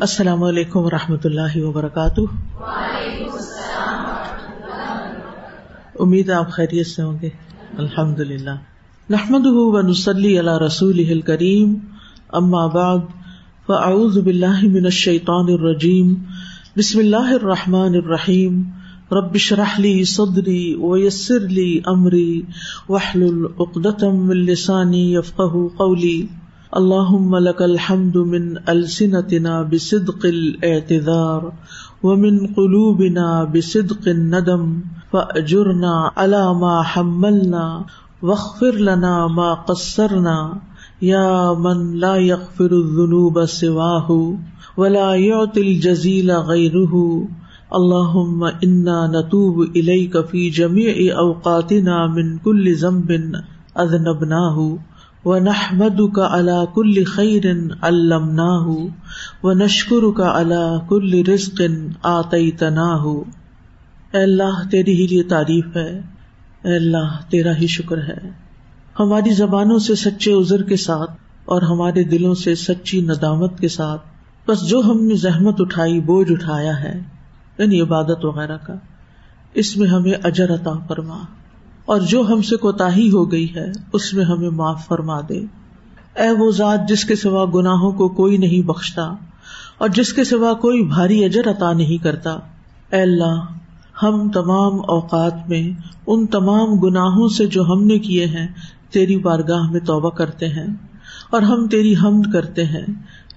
السلام علیکم و رحمۃ اللہ وبرکاتہ۔ امید آپ خیریت سے ہوں گے۔ الحمد للہ نحمد نسلی اللہ رسول کریم اما بعد، فاعوذ باللہ من الشیطان الرجیم۔ بسم اللہ الرحمٰن الرحیم۔ ربش رحلی صدری ویسر لی امری۔ وحل العقدم السانی یفقہ قولی۔ اللہ لك الحمد من السنتنا بصدق الاعتذار ومن قلوبنا بصدق الندم فاجرنا على ما حملنا واغفر لنا ما قصرنا یا من لا يغفر الذنوب سواه ولا يعطي الجزيل غيره اللهم انا نتوب اليك في جميع اوقاتنا من كل ذنب اذنبناه ونحمد کا اللہ کل خیر علمناه ونشکر کا اللہ کل رزق آتیتناه اے اللہ تیری ہی لیے تعریف ہے۔ اے اللہ، تیرا ہی شکر ہے۔ ہماری زبانوں سے سچے عذر کے ساتھ اور ہمارے دلوں سے سچی ندامت کے ساتھ۔ بس جو ہم نے زحمت اٹھائی، بوجھ اٹھایا ہے۔ یعنی عبادت وغیرہ کا۔ اس میں ہمیں اجر عطا فرما۔ اور جو ہم سے کوتا ہو گئی ہے، اس میں ہمیں معاف فرما دے۔ اے وہ ذات جس کے سوا گناہوں کو کوئی نہیں بخشتا اور جس کے سوا کوئی بھاری اجر عطا نہیں کرتا۔ اے اللہ، ہم تمام اوقات میں ان تمام گناہوں سے جو ہم نے کیے ہیں، تیری بارگاہ میں توبہ کرتے ہیں اور ہم تیری حمد کرتے ہیں۔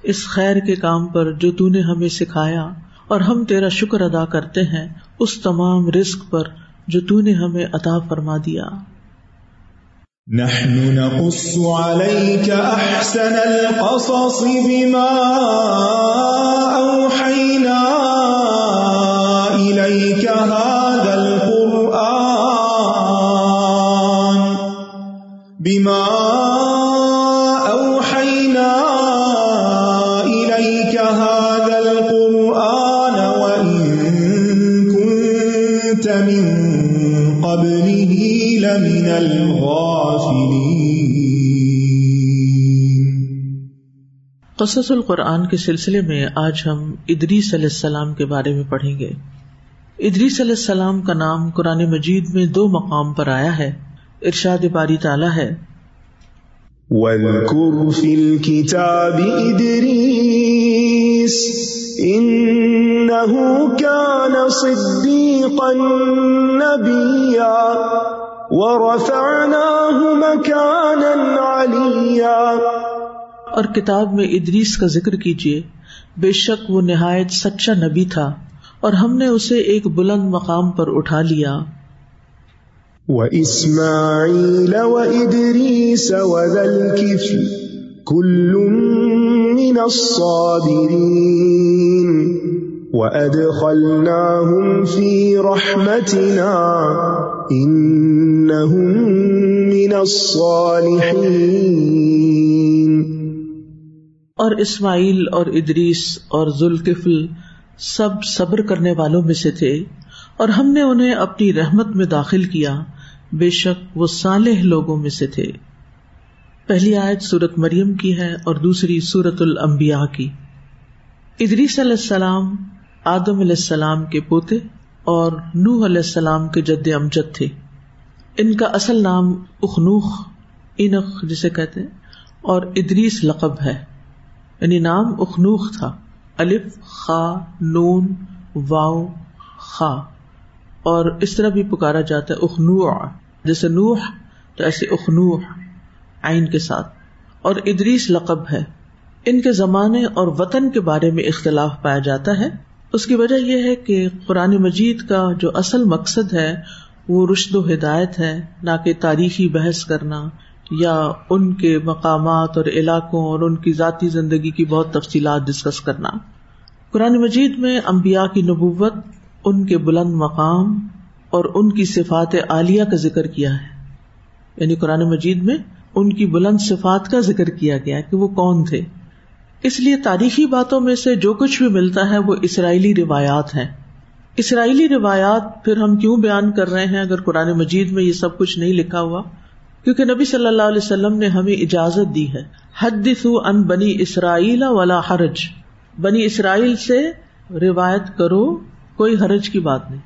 اس خیر کے کام پر جو تو نے ہمیں سکھایا اور ہم تیرا شکر ادا کرتے ہیں، اس تمام رزق پر جو تو نے ہمیں عطا فرما دیا۔ نحن نقص عليك احسن القصص بما اوحينا اليك هذا القران بما قصص القرآن کے سلسلے میں آج ہم ادریس علیہ السلام کے بارے میں پڑھیں گے۔ ادریس علیہ السلام کا نام قرآن مجید میں دو مقام پر آیا ہے۔ ارشاد باری تعالیٰ ہے۔ وَاذْكُرْ فِي الْكِتَابِ إِدْرِيسِ إِنَّهُ كَانَ صِدِّيقًا نَبِيًّا وَرَفَعْنَاهُ مَكَانًا عَلِيًّا اور کتاب میں ادریس کا ذکر کیجیے بے شک وہ نہایت سچا نبی تھا اور ہم نے اسے ایک بلند مقام پر اٹھا لیا۔ وَإِسْمَاعِيلَ وَإِدْرِيسَ وَذَا الْكِفْلِ كُلٌّ مِّنَ الصَّابِرِينَ وَأَدْخَلْنَاهُمْ فِي رَحْمَتِنَا من الصالحين اور اسماعیل اور ادریس اور ذوالکفل سب صبر کرنے والوں میں سے تھے اور ہم نے انہیں اپنی رحمت میں داخل کیا۔ بے شک وہ صالح لوگوں میں سے تھے۔ پہلی آیت سورت مریم کی ہے اور دوسری سورت المبیا کی۔ ادریس علیہ السلام آدم علیہ السلام کے پوتے اور نوح علیہ السلام کے جد امجد تھے۔ ان کا اصل نام اخنوخ انخ جسے کہتے ہیں، اور ادریس لقب ہے۔ یعنی نام اخنوخ تھا. الف، خا، نون واؤ خا. اور اس طرح بھی پکارا جاتا ہے اخنو جیسے نوح، تو ایسے اخنوح آئین کے ساتھ. اور ادریس لقب ہے. ان کے زمانے اور وطن کے بارے میں اختلاف پایا جاتا ہے. اس کی وجہ یہ ہے کہ قرآن مجید کا جو اصل مقصد ہے، وہ رشد و ہدایت ہے، نہ کہ تاریخی بحث کرنا یا ان کے مقامات اور علاقوں اور ان کی ذاتی زندگی کی بہت تفصیلات ڈسکس کرنا۔ قرآن مجید میں امبیا کی نبوت، ان کے بلند مقام اور ان کی صفات عالیہ کا ذکر کیا ہے۔ یعنی قرآن مجید میں ان کی بلند صفات کا ذکر کیا گیا کہ وہ کون تھے۔ اس لیے تاریخی باتوں میں سے جو کچھ بھی ملتا ہے وہ اسرائیلی روایات ہیں۔ اسرائیلی روایات پھر ہم کیوں بیان کر رہے ہیں اگر قرآن مجید میں یہ سب کچھ نہیں لکھا ہوا؟ کیونکہ نبی صلی اللہ علیہ وسلم نے ہمیں اجازت دی ہے۔ حد ان بنی اسرائیل ولا حرج۔ بنی اسرائیل سے روایت کرو، کوئی حرج کی بات نہیں۔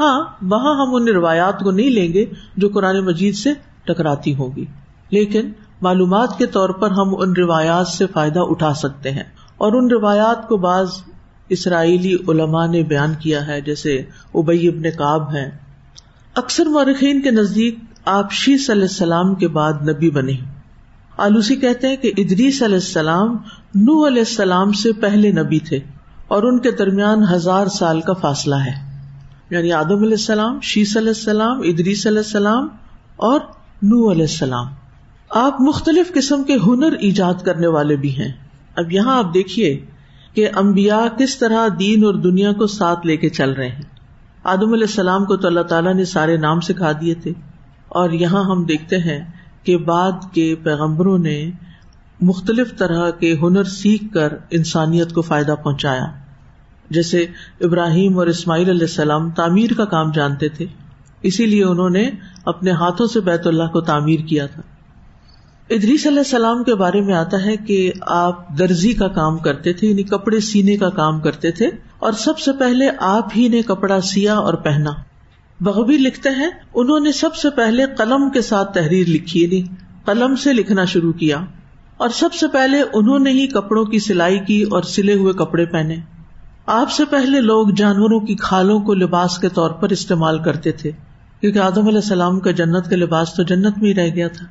ہاں وہاں ہم ان روایات کو نہیں لیں گے جو قرآن مجید سے ٹکراتی ہوگی۔ لیکن معلومات کے طور پر ہم ان روایات سے فائدہ اٹھا سکتے ہیں۔ اور ان روایات کو بعض اسرائیلی علماء نے بیان کیا ہے، جیسے ابئی ابن کاب ہیں۔ اکثر مورخین کے نزدیک آپ شی صلی اللہ السلام کے بعد نبی بنے۔ آلوسی کہتے ہیں کہ ادریس علیہ السلام نو علیہ السلام سے پہلے نبی تھے اور ان کے درمیان ہزار سال کا فاصلہ ہے۔ یعنی آدم علیہ السلام، شیس علیہ السلام، ادریس علیہ السلام اور نو علیہ السلام۔ آپ مختلف قسم کے ہنر ایجاد کرنے والے بھی ہیں۔ اب یہاں آپ دیکھیے کہ امبیا کس طرح دین اور دنیا کو ساتھ لے کے چل رہے ہیں۔ آدم علیہ السلام کو تو اللہ تعالیٰ نے سارے نام سکھا دیے تھے۔ اور یہاں ہم دیکھتے ہیں کہ بعد کے پیغمبروں نے مختلف طرح کے ہنر سیکھ کر انسانیت کو فائدہ پہنچایا۔ جیسے ابراہیم اور اسماعیل علیہ السلام تعمیر کا کام جانتے تھے، اسی لیے انہوں نے اپنے ہاتھوں سے بیت اللہ کو تعمیر کیا تھا۔ ادریس علیہ السلام کے بارے میں آتا ہے کہ آپ درزی کا کام کرتے تھے یعنی کپڑے سینے کا کام کرتے تھے، اور سب سے پہلے آپ ہی نے کپڑا سیا اور پہنا۔ بغبی لکھتے ہیں، انہوں نے سب سے پہلے قلم کے ساتھ تحریر لکھی یعنی قلم سے لکھنا شروع کیا۔ اور سب سے پہلے انہوں نے ہی کپڑوں کی سلائی کی اور سلے ہوئے کپڑے پہنے۔ آپ سے پہلے لوگ جانوروں کی کھالوں کو لباس کے طور پر استعمال کرتے تھے، کیونکہ آدم علیہ السلام کا جنت کا لباس تو جنت میں ہی رہ گیا تھا۔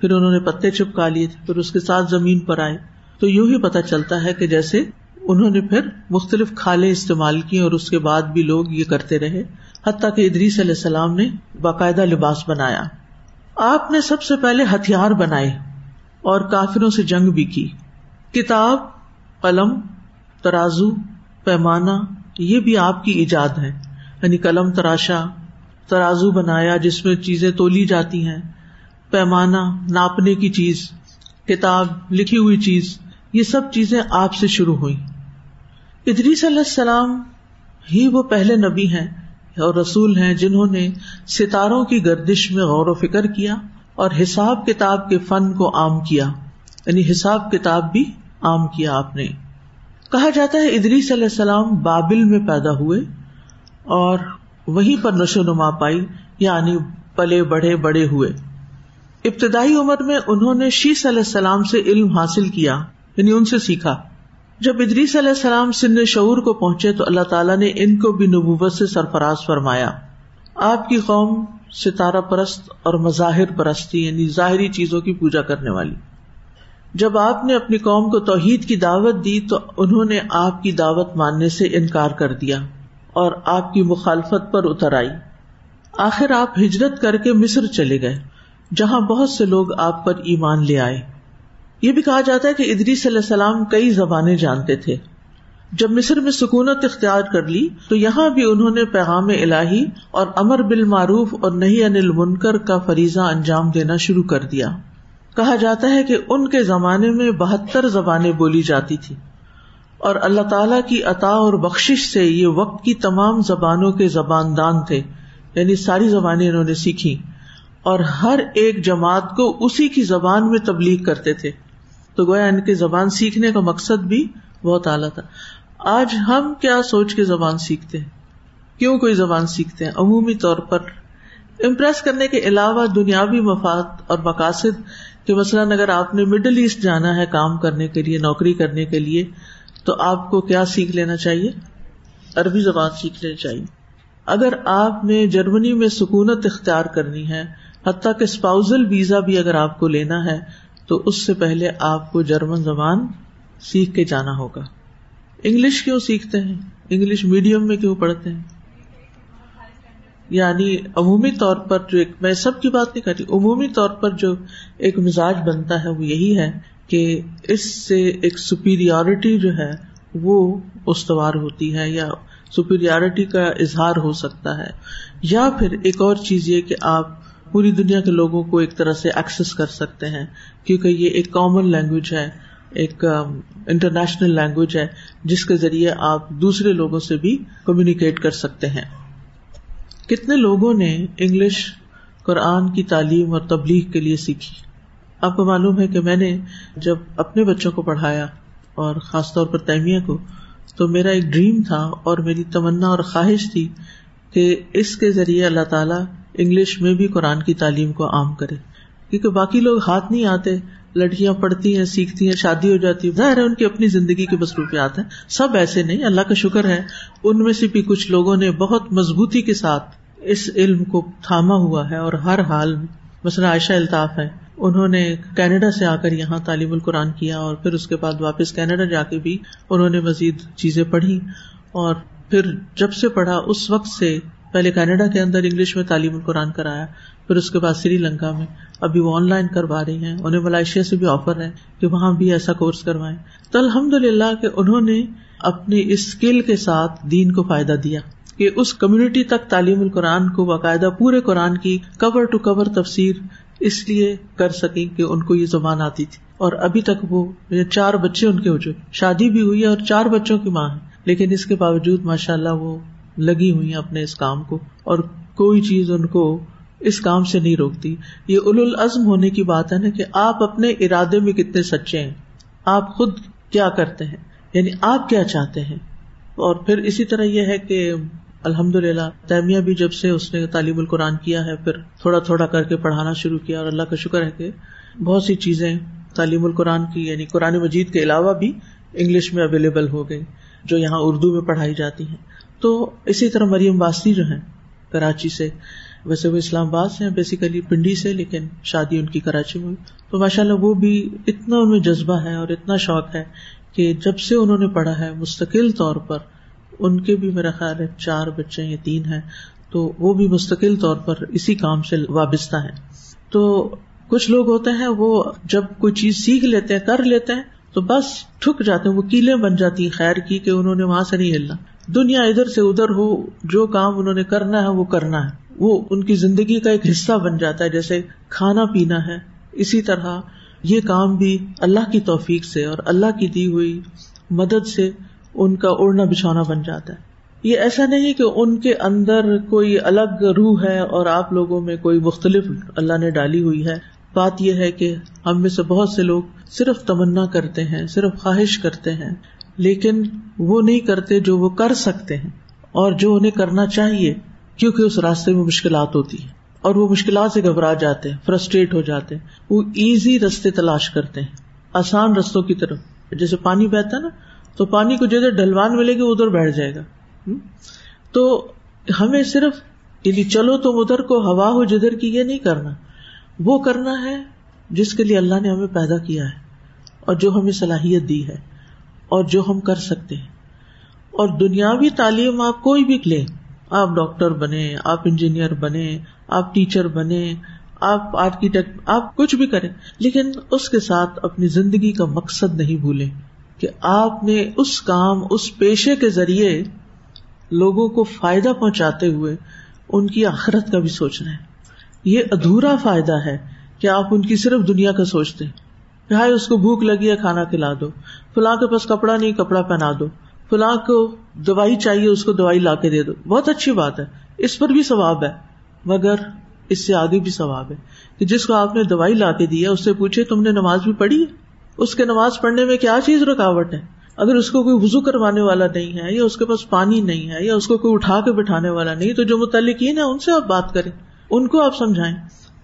پھر انہوں نے پتے چپکا لیے تھے، پھر اس کے ساتھ زمین پر آئے۔ تو یوں ہی پتا چلتا ہے کہ جیسے انہوں نے پھر مختلف کھالے استعمال کی اور اس کے بعد بھی لوگ یہ کرتے رہے۔ حتیٰ کہ ادریس علیہ السلام نے باقاعدہ لباس بنایا۔ آپ نے سب سے پہلے ہتھیار بنائے اور کافروں سے جنگ بھی کی۔ کتاب، قلم، ترازو، پیمانہ، یہ بھی آپ کی ایجاد ہے۔ یعنی قلم تراشا، ترازو بنایا جس میں چیزیں تولی جاتی ہیں۔ پیمانہ، ناپنے کی چیز، کتاب، لکھی ہوئی چیز، یہ سب چیزیں آپ سے شروع ہوئی ادریس علیہ السلام ہی وہ پہلے نبی ہیں اور رسول ہیں جنہوں نے ستاروں کی گردش میں غور و فکر کیا اور حساب کتاب کے فن کو عام کیا یعنی حساب کتاب بھی عام کیا آپ نے۔ کہا جاتا ہے ادریس علیہ السلام بابل میں پیدا ہوئے اور وہیں پر نشو نما پائی یعنی پلے بڑھے بڑے ہوئے۔ ابتدائی عمر میں انہوں نے شیس علیہ السلام سے علم حاصل کیا یعنی ان سے سیکھا۔ جب ادریس علیہ السلام سن شعور کو پہنچے تو اللہ تعالیٰ نے ان کو بھی نبوت سے سرفراز فرمایا۔ آپ کی قوم ستارہ پرست اور مظاہر پرستی یعنی ظاہری چیزوں کی پوجا کرنے والی۔ جب آپ نے اپنی قوم کو توحید کی دعوت دی تو انہوں نے آپ کی دعوت ماننے سے انکار کر دیا اور آپ کی مخالفت پر اتر آئی۔ آخر آپ ہجرت کر کے مصر چلے گئے، جہاں بہت سے لوگ آپ پر ایمان لے آئے۔ یہ بھی کہا جاتا ہے کہ ادری صلی اللہ السلام کئی زبانیں جانتے تھے۔ جب مصر میں سکونت اختیار کر لی، تو یہاں بھی انہوں نے پیغام الہی اور امر بال معروف اور نہیں انل منکر کا فریضہ انجام دینا شروع کر دیا۔ کہا جاتا ہے کہ ان کے زمانے میں بہتر زبانیں بولی جاتی تھی اور اللہ تعالی کی عطا اور بخش سے یہ وقت کی تمام زبانوں کے زبان دان تھے۔ یعنی ساری زبانیں انہوں نے سیکھی اور ہر ایک جماعت کو اسی کی زبان میں تبلیغ کرتے تھے۔ تو گویا ان کے زبان سیکھنے کا مقصد بھی بہت اعلیٰ تھا۔ آج ہم کیا سوچ کے زبان سیکھتے ہیں؟ کیوں کوئی زبان سیکھتے ہیں؟ عمومی طور پر امپریس کرنے کے علاوہ دنیاوی مفاد اور مقاصد کہ مثلاً اگر آپ نے مڈل ایسٹ جانا ہے کام کرنے کے لیے، نوکری کرنے کے لیے، تو آپ کو کیا سیکھ لینا چاہیے؟ عربی زبان سیکھ لینی چاہیے۔ اگر آپ نے جرمنی میں سکونت اختیار کرنی ہے، حتیٰ کہ اسپاؤزل ویزا بھی اگر آپ کو لینا ہے تو اس سے پہلے آپ کو جرمن زبان سیکھ کے جانا ہوگا۔ انگلش کیوں سیکھتے ہیں؟ انگلش میڈیم میں کیوں پڑھتے ہیں؟ یعنی عمومی طور پر جو ایک میں سب کی بات نہیں کرتی عمومی طور پر جو ایک مزاج بنتا ہے، وہ یہی ہے کہ اس سے ایک سپیریورٹی جو ہے، وہ استوار ہوتی ہے یا سپیریورٹی کا اظہار ہو سکتا ہے۔ یا پھر ایک اور چیز یہ کہ آپ پوری دنیا کے لوگوں کو ایک طرح سے ایکسس کر سکتے ہیں، کیونکہ یہ ایک کامن لینگویج ہے، ایک um, انٹرنیشنل لینگویج ہے، جس کے ذریعے آپ دوسرے لوگوں سے بھی کمیونیکیٹ کر سکتے ہیں۔ کتنے لوگوں نے انگلش قرآن کی تعلیم اور تبلیغ کے لیے سیکھی؟ آپ کو معلوم ہے کہ میں نے جب اپنے بچوں کو پڑھایا اور خاص طور پر تیمیہ کو، تو میرا ایک ڈریم تھا اور میری تمنا اور خواہش تھی کہ اس کے ذریعے اللہ تعالیٰ انگلش میں بھی قرآن کی تعلیم کو عام کرے۔ کیونکہ باقی لوگ ہاتھ نہیں آتے، لڑکیاں پڑھتی ہیں، سیکھتی ہیں، شادی ہو جاتی ہے ظاہر ہے ان کی اپنی زندگی کی مصروفیات ہیں۔ سب ایسے نہیں، اللہ کا شکر ہے۔ ان میں سے بھی کچھ لوگوں نے بہت مضبوطی کے ساتھ اس علم کو تھاما ہوا ہے اور ہر حال میں مثلا عائشہ الطاف ہے انہوں نے کینیڈا سے آ کر یہاں تعلیم القرآن کیا اور پھر اس کے بعد واپس کینیڈا جا کے بھی انہوں نے مزید چیزیں پڑھی۔ اور پھر جب سے پڑھا، اس وقت سے پہلے کینیڈا کے اندر انگلش میں تعلیم القرآن کرایا، پھر اس کے بعد سری لنکا میں۔ ابھی وہ آن لائن کروا رہی ہیں، انہیں ملائیشیا سے بھی آفر ہے کہ وہاں بھی ایسا کورس کروائیں۔ تو الحمد للہ کہ انہوں نے اپنی اسکل کے ساتھ دین کو فائدہ دیا کہ اس کمیونٹی تک تعلیم القرآن کو باقاعدہ پورے قرآن کی کور ٹو کور تفسیر اس لیے کر سکی کہ ان کو یہ زبان آتی تھی۔ اور ابھی تک وہ یعنی چار بچے ان کے ہو چکے۔ شادی بھی ہوئی ہے اور چار بچوں کی ماں ہے لیکن اس کے باوجود ماشاء اللہ وہ لگی ہوئی ہیں اپنے اس کام کو اور کوئی چیز ان کو اس کام سے نہیں روکتی۔ یہ اول العزم ہونے کی بات ہے نا کہ آپ اپنے ارادے میں کتنے سچے ہیں۔ آپ خود کیا کرتے ہیں؟ یعنی آپ کیا چاہتے ہیں؟ اور پھر اسی طرح یہ ہے کہ الحمد للہ تیمیہ بھی جب سے اس نے تعلیم القرآن کیا ہے، پھر تھوڑا تھوڑا کر کے پڑھانا شروع کیا اور اللہ کا شکر ہے کہ بہت سی چیزیں تعلیم القرآن کی یعنی قرآن مجید کے علاوہ بھی انگلش میں اویلیبل ہو گئی، جو یہاں اردو میں پڑھائی جاتی ہیں۔ تو اسی طرح مریم واسطی جو ہے کراچی سے۔ ویسے وہ اسلام آباد سے بیسیکلی پنڈی سے، لیکن شادی ان کی کراچی میں تو ماشاء اللہ وہ بھی اتنا ان میں جذبہ ہے اور اتنا شوق ہے کہ جب سے انہوں نے پڑھا ہے، مستقل طور پر ان کے بھی میرا خیال ہے چار بچے یا تین ہیں، تو وہ بھی مستقل طور پر اسی کام سے وابستہ ہیں۔ تو کچھ لوگ ہوتے ہیں، وہ جب کوئی چیز سیکھ لیتے ہیں، کر لیتے ہیں، تو بس ٹھک جاتے ہیں، وہ کیلے بن جاتی ہیں خیر کی کہ انہوں نے وہاں سے نہیں ہلنا۔ دنیا ادھر سے ادھر ہو، جو کام انہوں نے کرنا ہے وہ کرنا ہے۔ وہ ان کی زندگی کا ایک حصہ بن جاتا ہے، جیسے کھانا پینا ہے۔ اسی طرح یہ کام بھی اللہ کی توفیق سے اور اللہ کی دی ہوئی مدد سے ان کا اڑنا بچھونا بن جاتا ہے۔ یہ ایسا نہیں کہ ان کے اندر کوئی الگ روح ہے اور آپ لوگوں میں کوئی مختلف اللہ نے ڈالی ہوئی ہے۔ بات یہ ہے کہ ہم میں سے بہت سے لوگ صرف تمنا کرتے ہیں، صرف خواہش کرتے ہیں۔ لیکن وہ نہیں کرتے جو وہ کر سکتے ہیں اور جو انہیں کرنا چاہیے، کیونکہ اس راستے میں مشکلات ہوتی ہیں اور وہ مشکلات سے گھبرا جاتے ہیں فرسٹریٹ ہو جاتے ہیں۔ وہ ایزی رستے تلاش کرتے ہیں، آسان رستوں کی طرف۔ جیسے پانی بہتا ہے نا، تو پانی کو جدھر ڈھلوان ملے گی، ادھر بیٹھ جائے گا۔ تو ہمیں صرف یعنی چلو تم ادھر کو، ہوا ہو جدھر کی، یہ نہیں کرنا۔ وہ کرنا ہے جس کے لیے اللہ نے ہمیں پیدا کیا ہے اور جو ہمیں صلاحیت دی ہے۔ اور جو ہم کر سکتے ہیں۔ اور دنیاوی تعلیم آپ کوئی بھی لیں آپ ڈاکٹر بنے، آپ انجینئر بنے، آپ ٹیچر بنے، آپ آرکیٹیکٹ، آپ کچھ بھی کریں۔ لیکن اس کے ساتھ اپنی زندگی کا مقصد نہیں بھولیں کہ آپ نے اس کام، اس پیشے کے ذریعے لوگوں کو فائدہ پہنچاتے ہوئے ان کی آخرت کا بھی سوچنا ہے۔ یہ ادھورا فائدہ ہے کہ آپ ان کی صرف دنیا کا سوچتے ہیں۔ بھائی اس کو بھوک لگی ہے، کھانا کھلا دو۔ فلاں کے پاس کپڑا نہیں، کپڑا پہنا دو۔ فلاں کو دوائی چاہیے، اس کو دوائی لا کے دے دو۔ بہت اچھی بات ہے۔ اس پر بھی ثواب ہے، مگر اس سے آگے بھی ثواب ہے۔ کہ جس کو آپ نے دوائی لا کے دی ہے، اس سے پوچھے، تم نے نماز بھی پڑھی؟ ہے اس کے نماز پڑھنے میں کیا چیز رکاوٹ ہے؟ اگر اس کو کوئی وزو کروانے والا نہیں ہے، یا اس کے پاس پانی نہیں ہے، یا اس کو کوئی اٹھا کے بٹھانے والا نہیں، تو جو متعلقین ہے ان سے آپ بات کریں۔ ان کو آپ سمجھائیں۔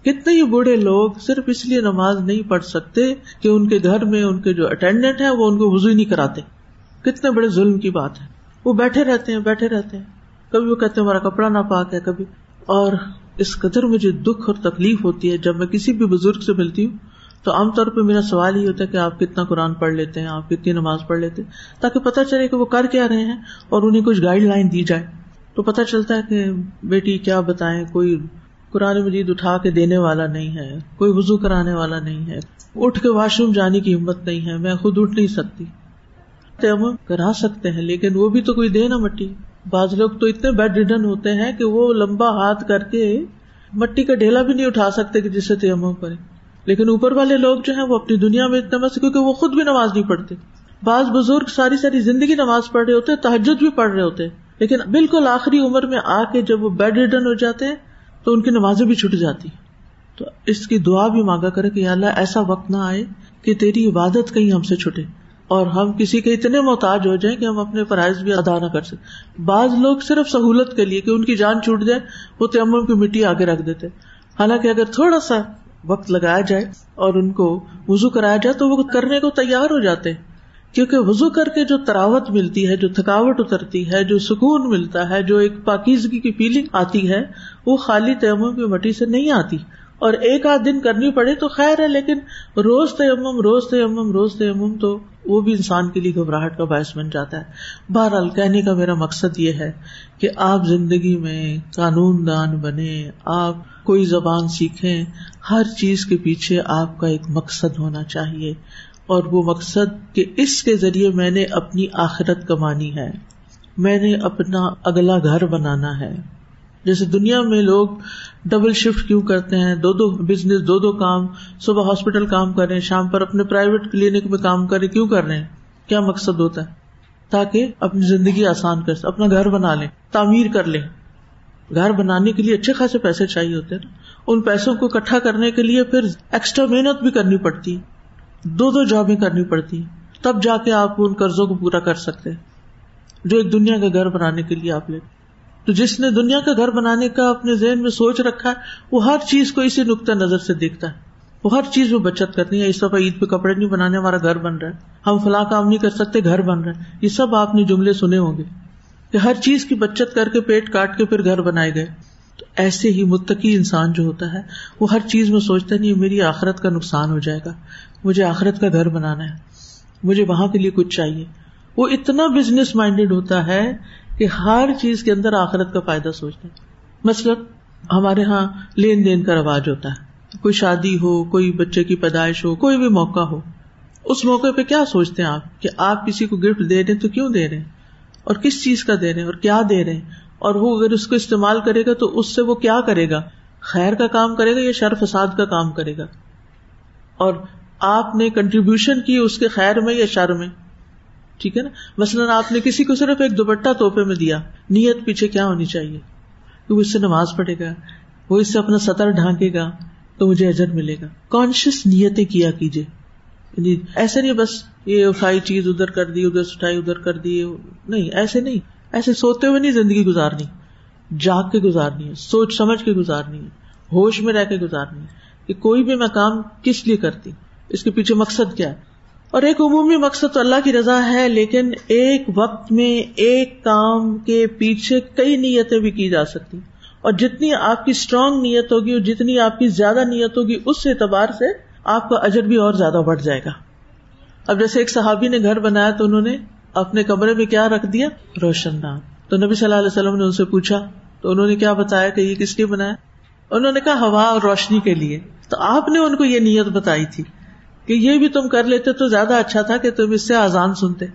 کتنے ہی بوڑھے لوگ صرف اس لیے نماز نہیں پڑھ سکتے کہ ان کے گھر میں ان کے جو اٹینڈنٹ ہے وہ ان کو وزو نہیں کراتے۔ کتنے بڑے ظلم کی بات ہے۔ وہ بیٹھے رہتے ہیں، بیٹھے رہتے ہیں۔ کبھی وہ کہتے ہیں، ہمارا کپڑا نہ پاک ہے، کبھی۔ اور اس قدر مجھے دکھ اور تکلیف ہوتی ہے، جب میں کسی بھی بزرگ سے ملتی ہوں، تو عام طور پہ میرا سوال یہ ہوتا ہے کہ آپ کتنا قرآن پڑھ لیتے ہیں، آپ کتنی نماز پڑھ لیتے ہیں؟ تاکہ پتا چلے کہ وہ کر کیا رہے ہیں اور انہیں کچھ گائیڈ لائن دی جائے۔ تو پتا چلتا ہے کہ بیٹی کیا بتائیں، کوئی قرآن مجید اٹھا کے دینے والا نہیں ہے، کوئی وزو کرانے والا نہیں ہے۔ اٹھ کے واش روم جانے کی ہمت نہیں ہے، میں خود اٹھ نہیں سکتی۔ ہم کرا سکتے ہیں، لیکن وہ بھی تو کوئی دے نا مٹی۔ بعض لوگ تو اتنے بیڈ ریڈن ہوتے ہیں کہ وہ لمبا ہاتھ کر کے مٹی کا ڈھیلا بھی نہیں اٹھا سکتے کہ جس سے تیمم کرے لیکن اوپر والے لوگ جو ہیں، وہ اپنی دنیا میں اتنا مست، کیونکہ وہ خود بھی نماز نہیں پڑھتے۔ بعض بزرگ ساری ساری زندگی نماز پڑھ رہے ہوتے تحجد بھی پڑھ رہے ہوتے۔ لیکن بالکل آخری عمر میں آ کے جب وہ بیڈ ریڈن ہو جاتے ہیں تو ان کی نمازیں بھی چھٹ جاتی تو اس کی دعا بھی مانگا کرے کہ اللہ ایسا وقت نہ آئے کہ تیری عبادت کہیں ہم سے چھٹے اور ہم کسی کے اتنے محتاج ہو جائیں کہ ہم اپنے فرائض بھی ادا نہ کر سکیں۔ بعض لوگ صرف سہولت کے لیے کہ ان کی جان چھوٹ جائے، وہ تیمم کی مٹی آگے رکھ دیتے۔ حالانکہ اگر تھوڑا سا وقت لگایا جائے اور ان کو وزو کرایا جائے تو وہ کرنے کو تیار ہو جاتے۔ کیونکہ وزو کر کے جو تراوت ملتی ہے، جو تھکاوٹ اترتی ہے، جو سکون ملتا ہے، جو ایک پاکیزگی کی فیلنگ آتی ہے، وہ خالی تیمم کی مٹی سے نہیں آتی۔ اور ایک آدھ دن کرنی پڑے تو خیر ہے، لیکن روز تیمم روز تیمم روز تیمم تو وہ بھی انسان کے لیے گھبراہٹ کا باعث بن جاتا ہے۔ بہرحال کہنے کا میرا مقصد یہ ہے کہ آپ زندگی میں قانون دان بنے، آپ کوئی زبان سیکھیں، ہر چیز کے پیچھے آپ کا ایک مقصد ہونا چاہیے۔ اور وہ مقصد کہ اس کے ذریعے میں نے اپنی آخرت کمانی ہے۔ میں نے اپنا اگلا گھر بنانا ہے۔ جیسے دنیا میں لوگ ڈبل شفٹ کیوں کرتے ہیں؟ دو دو بزنس دو دو کام، صبح ہاسپٹل کام کر رہے ہیں، شام پر اپنے پرائیویٹ کلینک میں کام کر رہے کیوں کر رہے ہیں؟ کیا مقصد ہوتا ہے؟ تاکہ اپنی زندگی آسان کر اپنا گھر بنا لیں، تعمیر کر لیں۔ گھر بنانے کے لیے اچھے خاصے پیسے چاہیے ہوتے ہیں ان پیسوں کو اکٹھا کرنے کے لیے پھر ایکسٹرا محنت بھی کرنی پڑتی۔ دو دو جابیں کرنی پڑتی تب جا کے آپ ان قرضوں کو پورا کر سکتے جو ایک دنیا کا گھر بنانے کے لیے آپ لے۔ تو جس نے دنیا کا گھر بنانے کا اپنے ذہن میں سوچ رکھا ہے، وہ ہر چیز کو اسی نقطۂ نظر سے دیکھتا ہے۔ وہ ہر چیز میں بچت کرنی ہے۔ اس دفعہ عید پہ کپڑے نہیں بنانے، ہمارا گھر بن رہا ہے۔ ہم فلاں کام نہیں کر سکتے، گھر بن رہا ہے۔ یہ سب آپ نے جملے سنے ہوں گے کہ ہر چیز کی بچت کر کے پیٹ کاٹ کے پھر گھر بنائے گئے۔ تو ایسے ہی متقی انسان جو ہوتا ہے، وہ ہر چیز میں سوچتا نہیں میری آخرت کا نقصان ہو جائے گا۔ مجھے آخرت کا گھر بنانا ہے، مجھے وہاں کے لیے کچھ چاہیے۔ وہ اتنا بزنس مائنڈیڈ ہوتا ہے کہ ہر چیز کے اندر آخرت کا فائدہ سوچتے مثلاً ہمارے یہاں لین دین کا رواج ہوتا ہے۔ کوئی شادی ہو، کوئی بچے کی پیدائش ہو، کوئی بھی موقع ہو۔ اس موقع پہ کیا سوچتے ہیں آپ؟ کہ آپ کسی کو گفٹ دے رہے تو کیوں دے رہے ہیں؟ اور کس چیز کا دے رہے ہیں؟ اور کیا دے رہے ہیں؟ اور وہ اگر اس کو استعمال کرے گا تو اس سے وہ کیا کرے گا؟ خیر کا کام کرے گا یا شر فساد کا کام کرے گا؟ اور آپ نے کنٹریبیوشن کی اس کے خیر میں یا شر میں؟ ٹھیک ہے نا؟ مثلاً آپ نے کسی کو صرف ایک دوپٹہ توپے میں دیا، نیت پیچھے کیا ہونی چاہیے؟ کہ وہ اس سے نماز پڑھے گا، وہ اس سے اپنا سطر ڈھانکے گا، تو مجھے اجر ملے گا۔ کانشیس نیتیں کیا کیجیے۔ یعنی ایسے نہیں بس یہ اٹھائی چیز ادھر کر دی، ادھر اٹھائی، ادھر کر دی، نہیں، ایسے نہیں۔ ایسے سوتے ہوئے نہیں زندگی گزارنی، جاگ کے گزارنی ہے، سوچ سمجھ کے گزارنی ہے، ہوش میں رہ کے گزارنی ہے کہ کوئی بھی میں کام کس لیے کرتی؟ اس کے پیچھے مقصد کیا ہے؟ اور ایک عمومی مقصد تو اللہ کی رضا ہے، لیکن ایک وقت میں ایک کام کے پیچھے کئی نیتیں بھی کی جا سکتی۔ اور جتنی آپ کی اسٹرانگ نیت ہوگی، اور جتنی آپ کی زیادہ نیت ہوگی، اس اعتبار سے آپ کا اجر بھی اور زیادہ بڑھ جائے گا۔ اب جیسے ایک صحابی نے گھر بنایا تو انہوں نے اپنے کمرے میں کیا رکھ دیا؟ روشن دان۔ تو نبی صلی اللہ علیہ وسلم نے ان سے پوچھا، تو انہوں نے کیا بتایا کہ یہ کس لیے بنایا؟ انہوں نے کہا، ہوا اور روشنی کے لیے۔ تو آپ نے ان کو یہ نیت بتائی تھی۔ کہ یہ بھی تم کر لیتے تو زیادہ اچھا تھا کہ تم اس سے آزان سنتے۔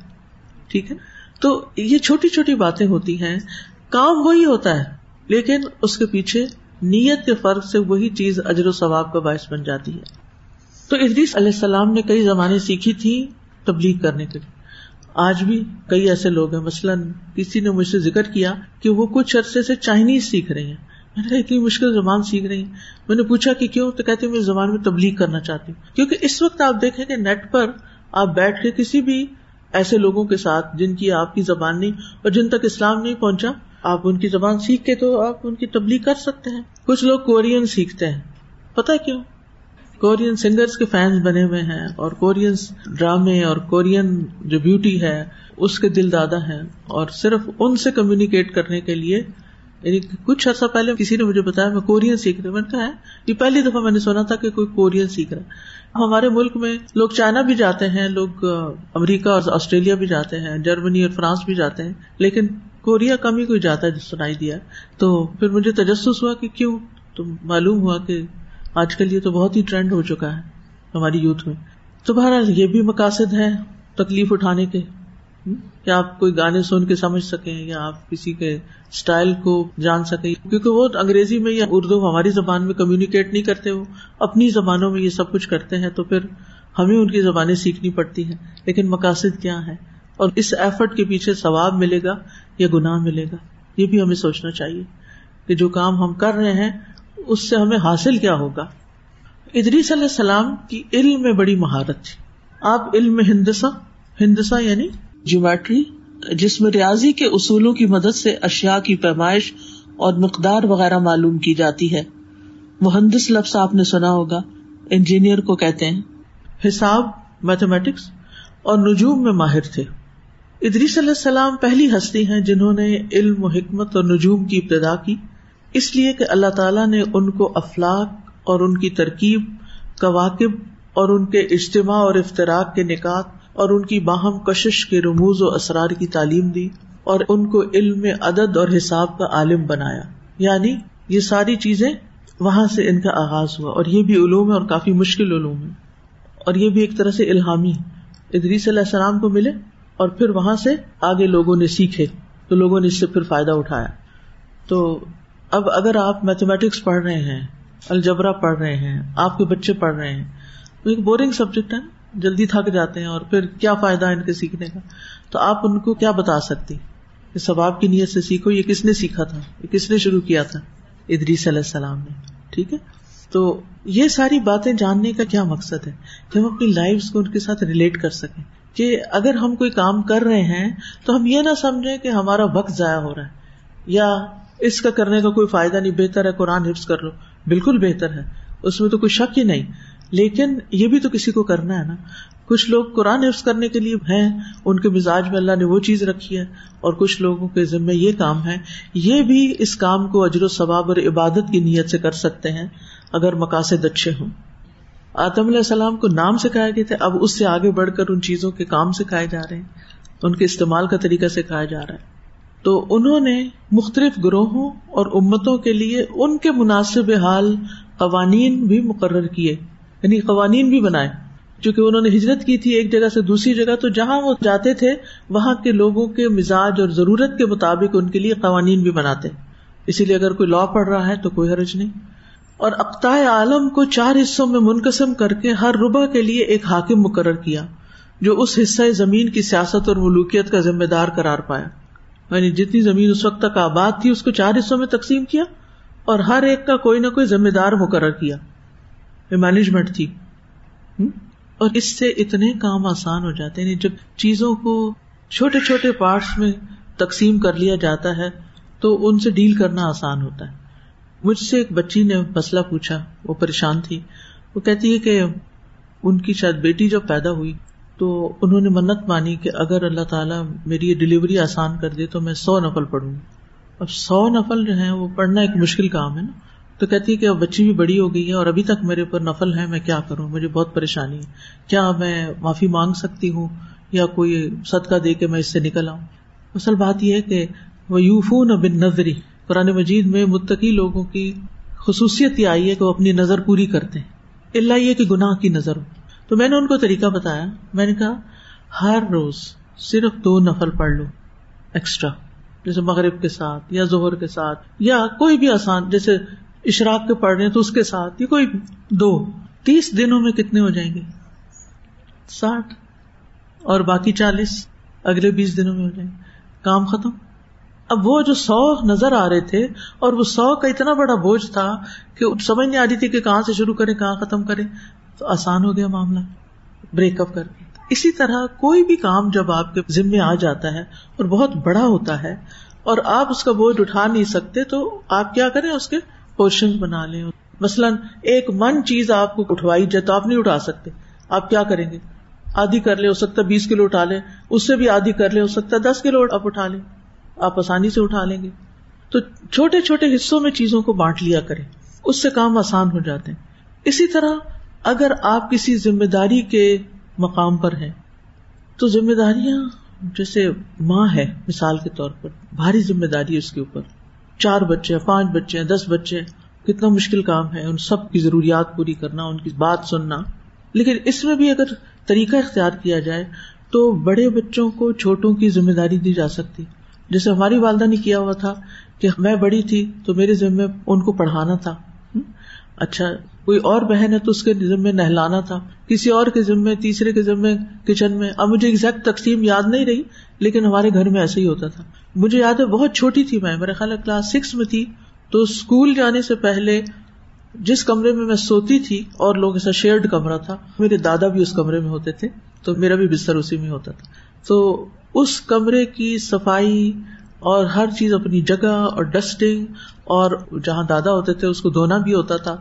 ٹھیک ہے؟ تو یہ چھوٹی چھوٹی باتیں ہوتی ہیں۔ کام وہی ہوتا ہے، لیکن اس کے پیچھے نیت کے فرق سے وہی چیز اجر و ثواب کا باعث بن جاتی ہے۔ تو ادریس علیہ السلام نے کئی زمانے سیکھی تھی تبلیغ کرنے کے لیے۔ آج بھی کئی ایسے لوگ ہیں، مثلاً کسی نے مجھ سے ذکر کیا کہ وہ کچھ عرصے سے چائنیز سیکھ رہے ہیں۔ میں نے کہا، اتنی مشکل زبان سیکھ رہی میں نے پوچھا کہ کیوں؟ تو کہتے میں زبان میں تبلیغ کرنا چاہتی ہوں۔ کیونکہ اس وقت آپ دیکھیں کہ نیٹ پر آپ بیٹھ کے کسی بھی ایسے لوگوں کے ساتھ جن کی آپ کی زبان نہیں اور جن تک اسلام نہیں پہنچا، آپ ان کی زبان سیکھ کے تو آپ ان کی تبلیغ کر سکتے ہیں۔ کچھ لوگ کورین سیکھتے ہیں۔ پتا کیوں؟ کورین سنگرس کے فینس بنے ہوئے ہیں اور کورین ڈرامے اور کورین جو بیوٹی ہے، اس کے دل دادا ہیں اور صرف ان سے کمیونیکیٹ کرنے کے لیے یعنی کچھ عرصہ پہلے کسی نے مجھے بتایا میں کورین سیکھ رہا میں نے کہا ہے یہ پہلی دفعہ میں نے سنا تھا کہ کوئی کورین سیکھ رہا ہمارے ملک میں لوگ چائنا بھی جاتے ہیں، لوگ امریکہ اور آسٹریلیا بھی جاتے ہیں، جرمنی اور فرانس بھی جاتے ہیں، لیکن کوریا کم ہی کوئی جاتا ہے سنائی دیا۔ تو پھر مجھے تجسس ہوا کہ کیوں؟ تو معلوم ہوا کہ آج کل یہ تو بہت ہی ٹرینڈ ہو چکا ہے ہماری یوتھ میں۔ تو بہرحال یہ بھی مقاصد ہے تکلیف اٹھانے کے۔ کہ آپ کوئی گانے سن کے سمجھ سکیں یا آپ کسی کے اسٹائل کو جان سکیں؟ کیونکہ وہ انگریزی میں یا اردو ہماری زبان میں کمیونیکیٹ نہیں کرتے، وہ اپنی زبانوں میں یہ سب کچھ کرتے ہیں، تو پھر ہمیں ان کی زبانیں سیکھنی پڑتی ہیں۔ لیکن مقاصد کیا ہے اور اس ایفرٹ کے پیچھے ثواب ملے گا یا گناہ ملے گا؟ یہ بھی ہمیں سوچنا چاہیے کہ جو کام ہم کر رہے ہیں، اس سے ہمیں حاصل کیا ہوگا؟ ادریس علیہ السلام کی علم میں بڑی مہارت تھی۔ آپ علم ہندسا ہندسا یعنی جیومیٹری، جس میں ریاضی کے اصولوں کی مدد سے اشیاء کی پیمائش اور مقدار وغیرہ معلوم کی جاتی ہے۔ مہندس لفظ آپ نے سنا ہوگا۔ انجینئر کو کہتے ہیں۔ حساب میتھمیٹکس اور نجوم میں ماہر تھے۔ ادریس علیہ السلام پہلی ہستی ہیں جنہوں نے علم و حکمت اور نجوم کی ابتدا کی۔ اس لیے کہ اللہ تعالیٰ نے ان کو افلاق اور ان کی ترکیب کواقب اور ان کے اجتماع اور افطراک کے نکات اور ان کی باہم کشش کے رموز و اسرار کی تعلیم دی اور ان کو علم، عدد اور حساب کا عالم بنایا۔ یعنی یہ ساری چیزیں وہاں سے ان کا آغاز ہوا اور یہ بھی علوم ہے اور کافی مشکل علوم ہے اور یہ بھی ایک طرح سے الحامی ادریس علیہ السلام کو ملے اور پھر وہاں سے آگے لوگوں نے سیکھے تو لوگوں نے اس سے پھر فائدہ اٹھایا۔ تو اب اگر آپ میتھمیٹکس پڑھ رہے ہیں الجبرا پڑھ رہے ہیں، آپ کے بچے پڑھ رہے ہیں، تو ایک بورنگ سبجیکٹ ہے جلدی تھک جاتے ہیں اور پھر کیا فائدہ ان کے سیکھنے کا؟ تو آپ ان کو کیا بتا سکتی؟ کہ ثواب کی نیت سے سیکھو، یہ کس نے سیکھا تھا؟ یہ کس نے شروع کیا تھا؟ ادریس علیہ السلام نے، ٹھیک ہے؟ تو یہ ساری باتیں جاننے کا کیا مقصد ہے؟ کہ ہم اپنی لائف کو ان کے ساتھ ریلیٹ کر سکیں۔ کہ اگر ہم کوئی کام کر رہے ہیں تو ہم یہ نہ سمجھیں کہ ہمارا وقت ضائع ہو رہا ہے۔ یا اس کا کرنے کا کوئی فائدہ نہیں، بہتر ہے، قرآن حفظ کر لو۔ بالکل بہتر ہے۔ اس میں تو کوئی شک ہی نہیں۔ لیکن یہ بھی تو کسی کو کرنا ہے نا۔ کچھ لوگ قرآن حفظ کرنے کے لیے ہیں، ان کے مزاج میں اللہ نے وہ چیز رکھی ہے، اور کچھ لوگوں کے ذمے یہ کام ہے۔ یہ بھی اس کام کو اجر و ثواب اور عبادت کی نیت سے کر سکتے ہیں، اگر مقاصد اچھے ہوں۔ آتم علیہ السلام کو نام سکھایا گئے تھے، اب اس سے آگے بڑھ کر ان چیزوں کے کام سکھائے جا رہے ہیں، ان کے استعمال کا طریقہ سکھایا جا رہا ہے۔ تو انہوں نے مختلف گروہوں اور امتوں کے لیے ان کے مناسب حال، قوانین بھی مقرر کیے۔ یعنی قوانین بھی بنائے۔ چونکہ انہوں نے ہجرت کی تھی ایک جگہ سے دوسری جگہ، تو جہاں وہ جاتے تھے، وہاں کے لوگوں کے مزاج اور ضرورت کے مطابق ان کے لیے قوانین بھی بناتے۔ اسی لیے اگر کوئی لا پڑھ رہا ہے، تو کوئی حرج نہیں۔ اور اقتائے عالم کو چار حصوں میں منقسم کر کے ہر ربا کے لیے ایک حاکم مقرر کیا، جو اس حصہ زمین کی سیاست اور ملوکیت کا ذمہ دار قرار پایا۔ یعنی جتنی زمین اس وقت تک آباد تھی، اس کو چار حصوں میں تقسیم کیا اور ہر ایک کا کوئی نہ کوئی ذمہ دار مقرر کیا۔ مینجمنٹ تھی hmm? اور اس سے اتنے کام آسان ہو جاتے ہیں یعنی جب چیزوں کو چھوٹے چھوٹے پارٹس میں تقسیم کر لیا جاتا ہے، تو ان سے ڈیل کرنا آسان ہوتا ہے۔ مجھ سے ایک بچی نے مسئلہ پوچھا، وہ پریشان تھی۔ وہ کہتی ہے کہ ان کی شاید بیٹی جب پیدا ہوئی، تو انہوں نے منت مانی کہ اگر اللہ تعالیٰ میری یہ ڈلیوری آسان کر دے تو میں سو نفل پڑھوں اب سو نفل جو ہے وہ پڑھنا ایک مشکل کام ہے نا۔ تو کہتی ہے کہ اب بچی بھی بڑی ہو گئی ہے اور ابھی تک میرے اوپر نفل ہے، میں کیا کروں؟ مجھے بہت پریشانی ہے۔ کیا میں معافی مانگ سکتی ہوں؟ یا کوئی صدقہ دے کے میں اس سے نکل آؤں؟ اصل بات یہ ہے کہ وہ یوفون بن نظری قرآن مجید میں متقی لوگوں کی خصوصیت یہ آئی ہے کہ وہ اپنی نظر پوری کرتے ہیں۔ اللہ یہ کہ گناہ کی نظر ہو۔ تو میں نے ان کو طریقہ بتایا۔ میں نے کہا، ہر روز صرف دو نفل پڑھ لو ایکسٹرا جیسے مغرب کے ساتھ یا زہر کے ساتھ یا کوئی بھی آسان، جیسے اشراق کے پڑھ رہے تو اس کے ساتھ یا کوئی دو، تیس دنوں میں کتنے ہو جائیں گے؟ ساٹھ اور باقی چالیس اگلے بیس دنوں میں ہو جائیں گے۔ کام ختم۔ اب وہ جو سو نظر آ رہے تھے اور وہ سو کا اتنا بڑا بوجھ تھا کہ سمجھ نہیں آ رہی تھی کہ کہاں سے شروع کرے کہاں ختم کرے تو آسان ہو گیا معاملہ۔ بریک اپ کر کے اسی طرح کوئی بھی کام جب آپ کے ذمے آ جاتا ہے اور بہت بڑا ہوتا ہے اور آپ اس کا بوجھ اٹھا نہیں سکتے تو آپ کیا کریں اس کے پورشن بنا لیں۔ مثلاً ایک من چیز آپ کو اٹھوائی جائے تو آپ نہیں اٹھا سکتے۔ آپ کیا کریں گے؟ آدھی کر لے ہو سکتا ہے بیس کلو اٹھا لیں۔ اس سے بھی آدھی کر لے ہو سکتا ہے دس کلو آپ اٹھا لیں۔ آپ آسانی سے اٹھا لیں گے۔ تو چھوٹے چھوٹے حصوں میں چیزوں کو بانٹ لیا کریں۔ اس سے کام آسان ہو جاتے ہیں۔ اسی طرح اگر آپ کسی ذمہ داری کے مقام پر ہیں، تو ذمہ داریاں، جیسے ماں ہے مثال کے طور پر، بھاری ذمہ داری اس کے اوپر۔ چار بچے ہیں، پانچ بچے ہیں، دس بچے ہیں۔ کتنا مشکل کام ہے ان سب کی ضروریات پوری کرنا، ان کی بات سننا۔ لیکن اس میں بھی اگر طریقہ اختیار کیا جائے تو بڑے بچوں کو چھوٹوں کی ذمہ داری دی جا سکتی۔ جیسے ہماری والدہ نے کیا ہوا تھا کہ میں بڑی تھی تو میرے ذمے ان کو پڑھانا تھا۔ اچھا کوئی اور بہن ہے تو اس کے ذمے نہلانا تھا۔ کسی اور کے ذمے، تیسرے کے ذمے، کچن میں۔ اب مجھے ایگزیکٹ تقسیم یاد نہیں رہی۔ لیکن ہمارے گھر میں ایسا ہی ہوتا تھا۔ مجھے یاد ہے بہت چھوٹی تھی میں میرا خیال کلاس سکس میں تھی۔ تو اسکول جانے سے پہلے جس کمرے میں میں سوتی تھی اور لوگوں سے شیئرڈ کمرہ تھا، میرے دادا بھی اس کمرے میں ہوتے تھے، تو میرا بھی بستر اسی میں ہوتا تھا۔ تو اس کمرے کی صفائی اور ہر چیز اپنی جگہ اور ڈسٹنگ اور جہاں دادا ہوتے تھے، اس کو دھونا بھی ہوتا تھا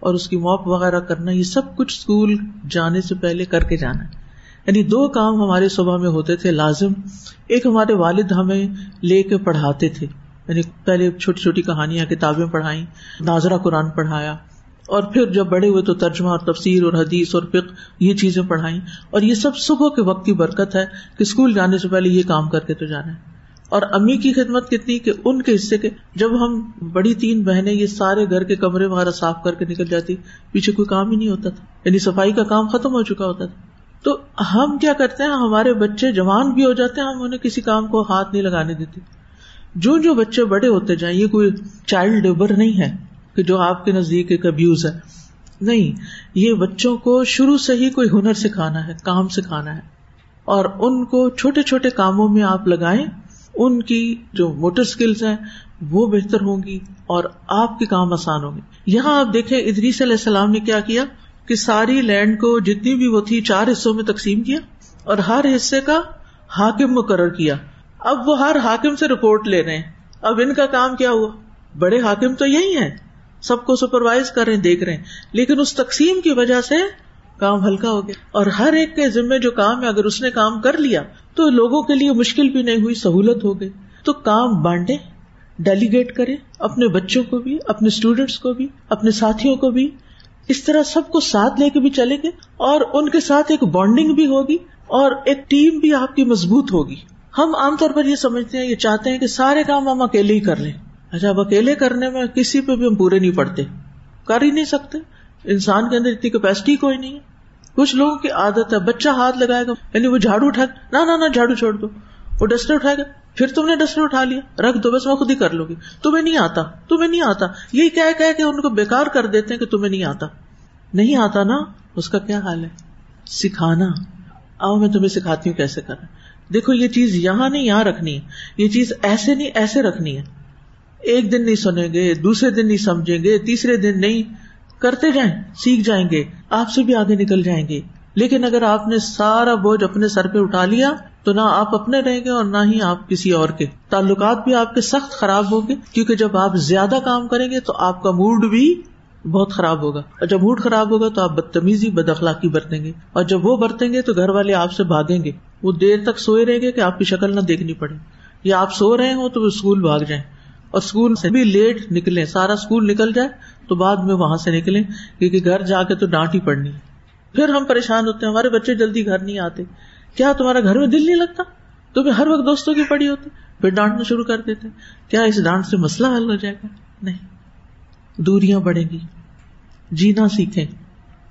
اور اس کی موپ وغیرہ کرنا، یہ سب کچھ اسکول جانے سے پہلے کر کے جانا۔ یعنی دو کام ہمارے صبح میں ہوتے تھے لازم۔ ایک ہمارے والد ہمیں لے کے پڑھاتے تھے۔ یعنی پہلے چھوٹی چھوٹی کہانیاں، کتابیں پڑھائی ناظرہ قرآن پڑھایا۔ اور پھر جب بڑے ہوئے تو ترجمہ اور تفسیر اور حدیث اور فکر یہ چیزیں پڑھائی اور یہ سب صبح کے وقت کی برکت ہے کہ اسکول جانے سے پہلے یہ کام کر کے تو جانا ہے۔ اور امی کی خدمت کتنی کہ ان کے حصے کے جب ہم بڑی تین بہنیں یہ سارے گھر کے کمرے وغیرہ صاف کر کے نکل جاتی، پیچھے کوئی کام ہی نہیں ہوتا تھا۔ یعنی صفائی کا کام ختم ہو چکا ہوتا تھا۔ تو ہم کیا کرتے ہیں؟ ہمارے بچے جوان بھی ہو جاتے ہیں، ہم انہیں کسی کام کو ہاتھ نہیں لگانے دیتے۔ جو جو بچے بڑے ہوتے جائیں، یہ کوئی چائلڈ لیبر نہیں ہے کہ جو آپ کے نزدیک ایک ابیوز ہے۔ نہیں، یہ بچوں کو شروع سے ہی کوئی ہنر سکھانا ہے، کام سکھانا ہے۔ اور ان کو چھوٹے چھوٹے کاموں میں آپ لگائیں، ان کی جو موٹر اسکلس ہیں، وہ بہتر ہوں گی اور آپ کے کام آسان ہوں گے۔ یہاں آپ دیکھیں، ادریس علیہ السلام نے کیا کیا؟ کہ ساری لینڈ کو جتنی بھی وہ تھی چار حصوں میں تقسیم کیا اور ہر حصے کا حاکم مقرر کیا۔ اب وہ ہر حاکم سے رپورٹ لے رہے ہیں۔ اب ان کا کام کیا ہوا؟ بڑے حاکم تو یہی ہے سب کو سپروائز کر رہے ہیں، دیکھ رہے ہیں۔ لیکن اس تقسیم کی وجہ سے کام ہلکا ہو گیا۔ اور ہر ایک کے ذمے جو کام ہے، اگر اس نے کام کر لیا، تو لوگوں کے لیے مشکل بھی نہیں ہوئی، سہولت ہو گئی۔ تو کام بانٹے ڈیلیگیٹ کرے اپنے بچوں کو بھی، اپنے اسٹوڈینٹس کو بھی، اپنے ساتھیوں کو بھی۔ اس طرح سب کو ساتھ لے کے بھی چلیں گے اور ان کے ساتھ ایک بانڈنگ بھی ہوگی اور ایک ٹیم بھی آپ کی مضبوط ہوگی۔ ہم عام طور پر یہ سمجھتے ہیں، یہ چاہتے ہیں کہ سارے کام ہم اکیلے ہی کر لیں۔ اچھا اب اکیلے کرنے میں کسی پہ بھی ہم پورے نہیں پڑتے کر ہی نہیں سکتے۔ انسان کے اندر اتنی کیپیسٹی کوئی نہیں ہے۔ کچھ لوگوں کی عادت ہے، بچہ ہاتھ لگائے گا یعنی وہ جھاڑو اٹھا نہ نہ جھاڑو چھوڑ دو۔ وہ ڈسٹر اٹھائے گا، پھر تم نے ڈسٹر اٹھا لیا، رکھ دو، بس میں خود ہی کر لوں گی۔ تمہیں نہیں آتا، تمہیں نہیں آتا۔ یہی کیا کہ ان کو بےکار کر دیتے ہیں کہ تمہیں نہیں آتا۔ نہیں آتا نا، اس کا کیا حال ہے؟ سکھانا۔ آؤ میں تمہیں سکھاتی ہوں کیسے کرنا۔ دیکھو، یہ چیز یہاں نہیں، یہاں رکھنی۔ ہے یہ چیز ایسے نہیں، ایسے رکھنی ہے۔ ایک دن نہیں سنیں گے، دوسرے دن نہیں سمجھیں گے، تیسرے دن نہیں۔ کرتے جائیں، سیکھ جائیں گے۔ آپ سے بھی آگے نکل جائیں گے۔ لیکن اگر آپ نے سارا بوجھ اپنے سر پہ اٹھا لیا، تو نہ آپ اپنے رہیں گے اور نہ ہی آپ کسی اور کے۔ تعلقات بھی آپ کے سخت خراب ہوں گے، کیونکہ جب آپ زیادہ کام کریں گے، تو آپ کا موڈ بھی بہت خراب ہوگا۔ اور جب موڈ خراب ہوگا تو آپ بدتمیزی بد اخلاقی برتیں گے۔ اور جب وہ برتیں گے تو گھر والے آپ سے بھاگیں گے۔ وہ دیر تک سوئے رہیں گے کہ آپ کی شکل نہ دیکھنی پڑے۔ یا آپ سو رہے ہوں تو وہ اسکول بھاگ جائیں۔ اور اسکول سے بھی لیٹ نکلے سارا اسکول نکل جائے تو بعد میں وہاں سے نکلے کیونکہ گھر جا کے تو ڈانٹ ہی پڑنی ہے۔ پھر ہم پریشان ہوتے ہیں۔ ہمارے بچے جلدی گھر نہیں آتے۔ کیا تمہارا گھر میں دل نہیں لگتا؟ تمہیں ہر وقت دوستوں کی پڑی ہوتی۔ پھر ڈانٹنا شروع کر دیتے۔ کیا اس ڈانٹ سے مسئلہ حل ہو جائے گا؟ نہیں۔ دوریاں بڑھیں گی۔ جینا سیکھیں۔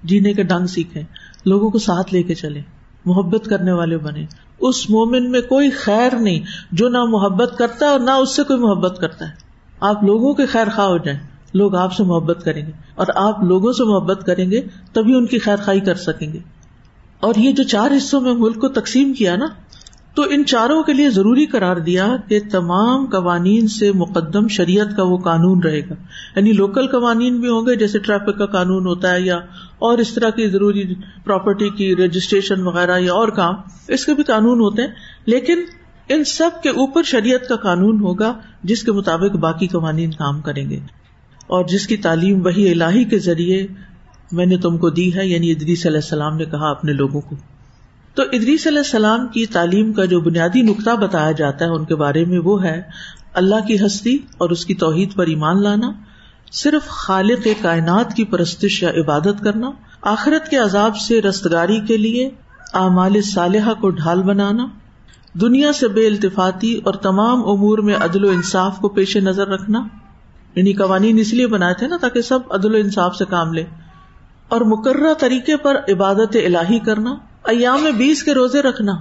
جینے کے ڈنگ سیکھیں۔ لوگوں کو ساتھ لے کے چلے محبت کرنے والے بنے اس مومن میں کوئی خیر نہیں جو نہ محبت کرتا ہے اور نہ اس سے کوئی محبت کرتا ہے۔ آپ لوگوں کے خیر خواہ ہو جائیں۔ لوگ آپ سے محبت کریں گے۔ اور آپ لوگوں سے محبت کریں گے تبھی ان کی خیر خائی کر سکیں گے۔ اور یہ جو چار حصوں میں ملک کو تقسیم کیا نا تو ان چاروں کے لیے ضروری قرار دیا کہ تمام قوانین سے مقدم شریعت کا وہ قانون رہے گا۔ یعنی لوکل قوانین بھی ہوں گے، جیسے ٹریفک کا قانون ہوتا ہے یا اور اس طرح کی ضروری پراپرٹی کی رجسٹریشن وغیرہ یا اور کام، اس کے بھی قانون ہوتے ہیں۔ لیکن ان سب کے اوپر شریعت کا قانون ہوگا جس کے مطابق باقی قوانین کام کریں گے۔ اور جس کی تعلیم وہی الہی کے ذریعے میں نے تم کو دی ہے یعنی ادریس علیہ السلام نے کہا اپنے لوگوں کو۔ تو ادریس علیہ السلام کی تعلیم کا جو بنیادی نقطہ بتایا جاتا ہے ان کے بارے میں وہ ہے، اللہ کی ہستی اور اس کی توحید پر ایمان لانا، صرف خالق کائنات کی پرستش یا عبادت کرنا، آخرت کے عذاب سے رستگاری کے لیے اعمال صالحہ کو ڈھال بنانا، دنیا سے بے التفاطی اور تمام امور میں عدل و انصاف کو پیش نظر رکھنا یعنی قوانین اس لیے بنائے تھے نا تاکہ سب عدل و انصاف سے کام لے، اور مقررہ طریقے پر عبادت الہی کرنا ایام میں بیس کے روزے رکھنا۔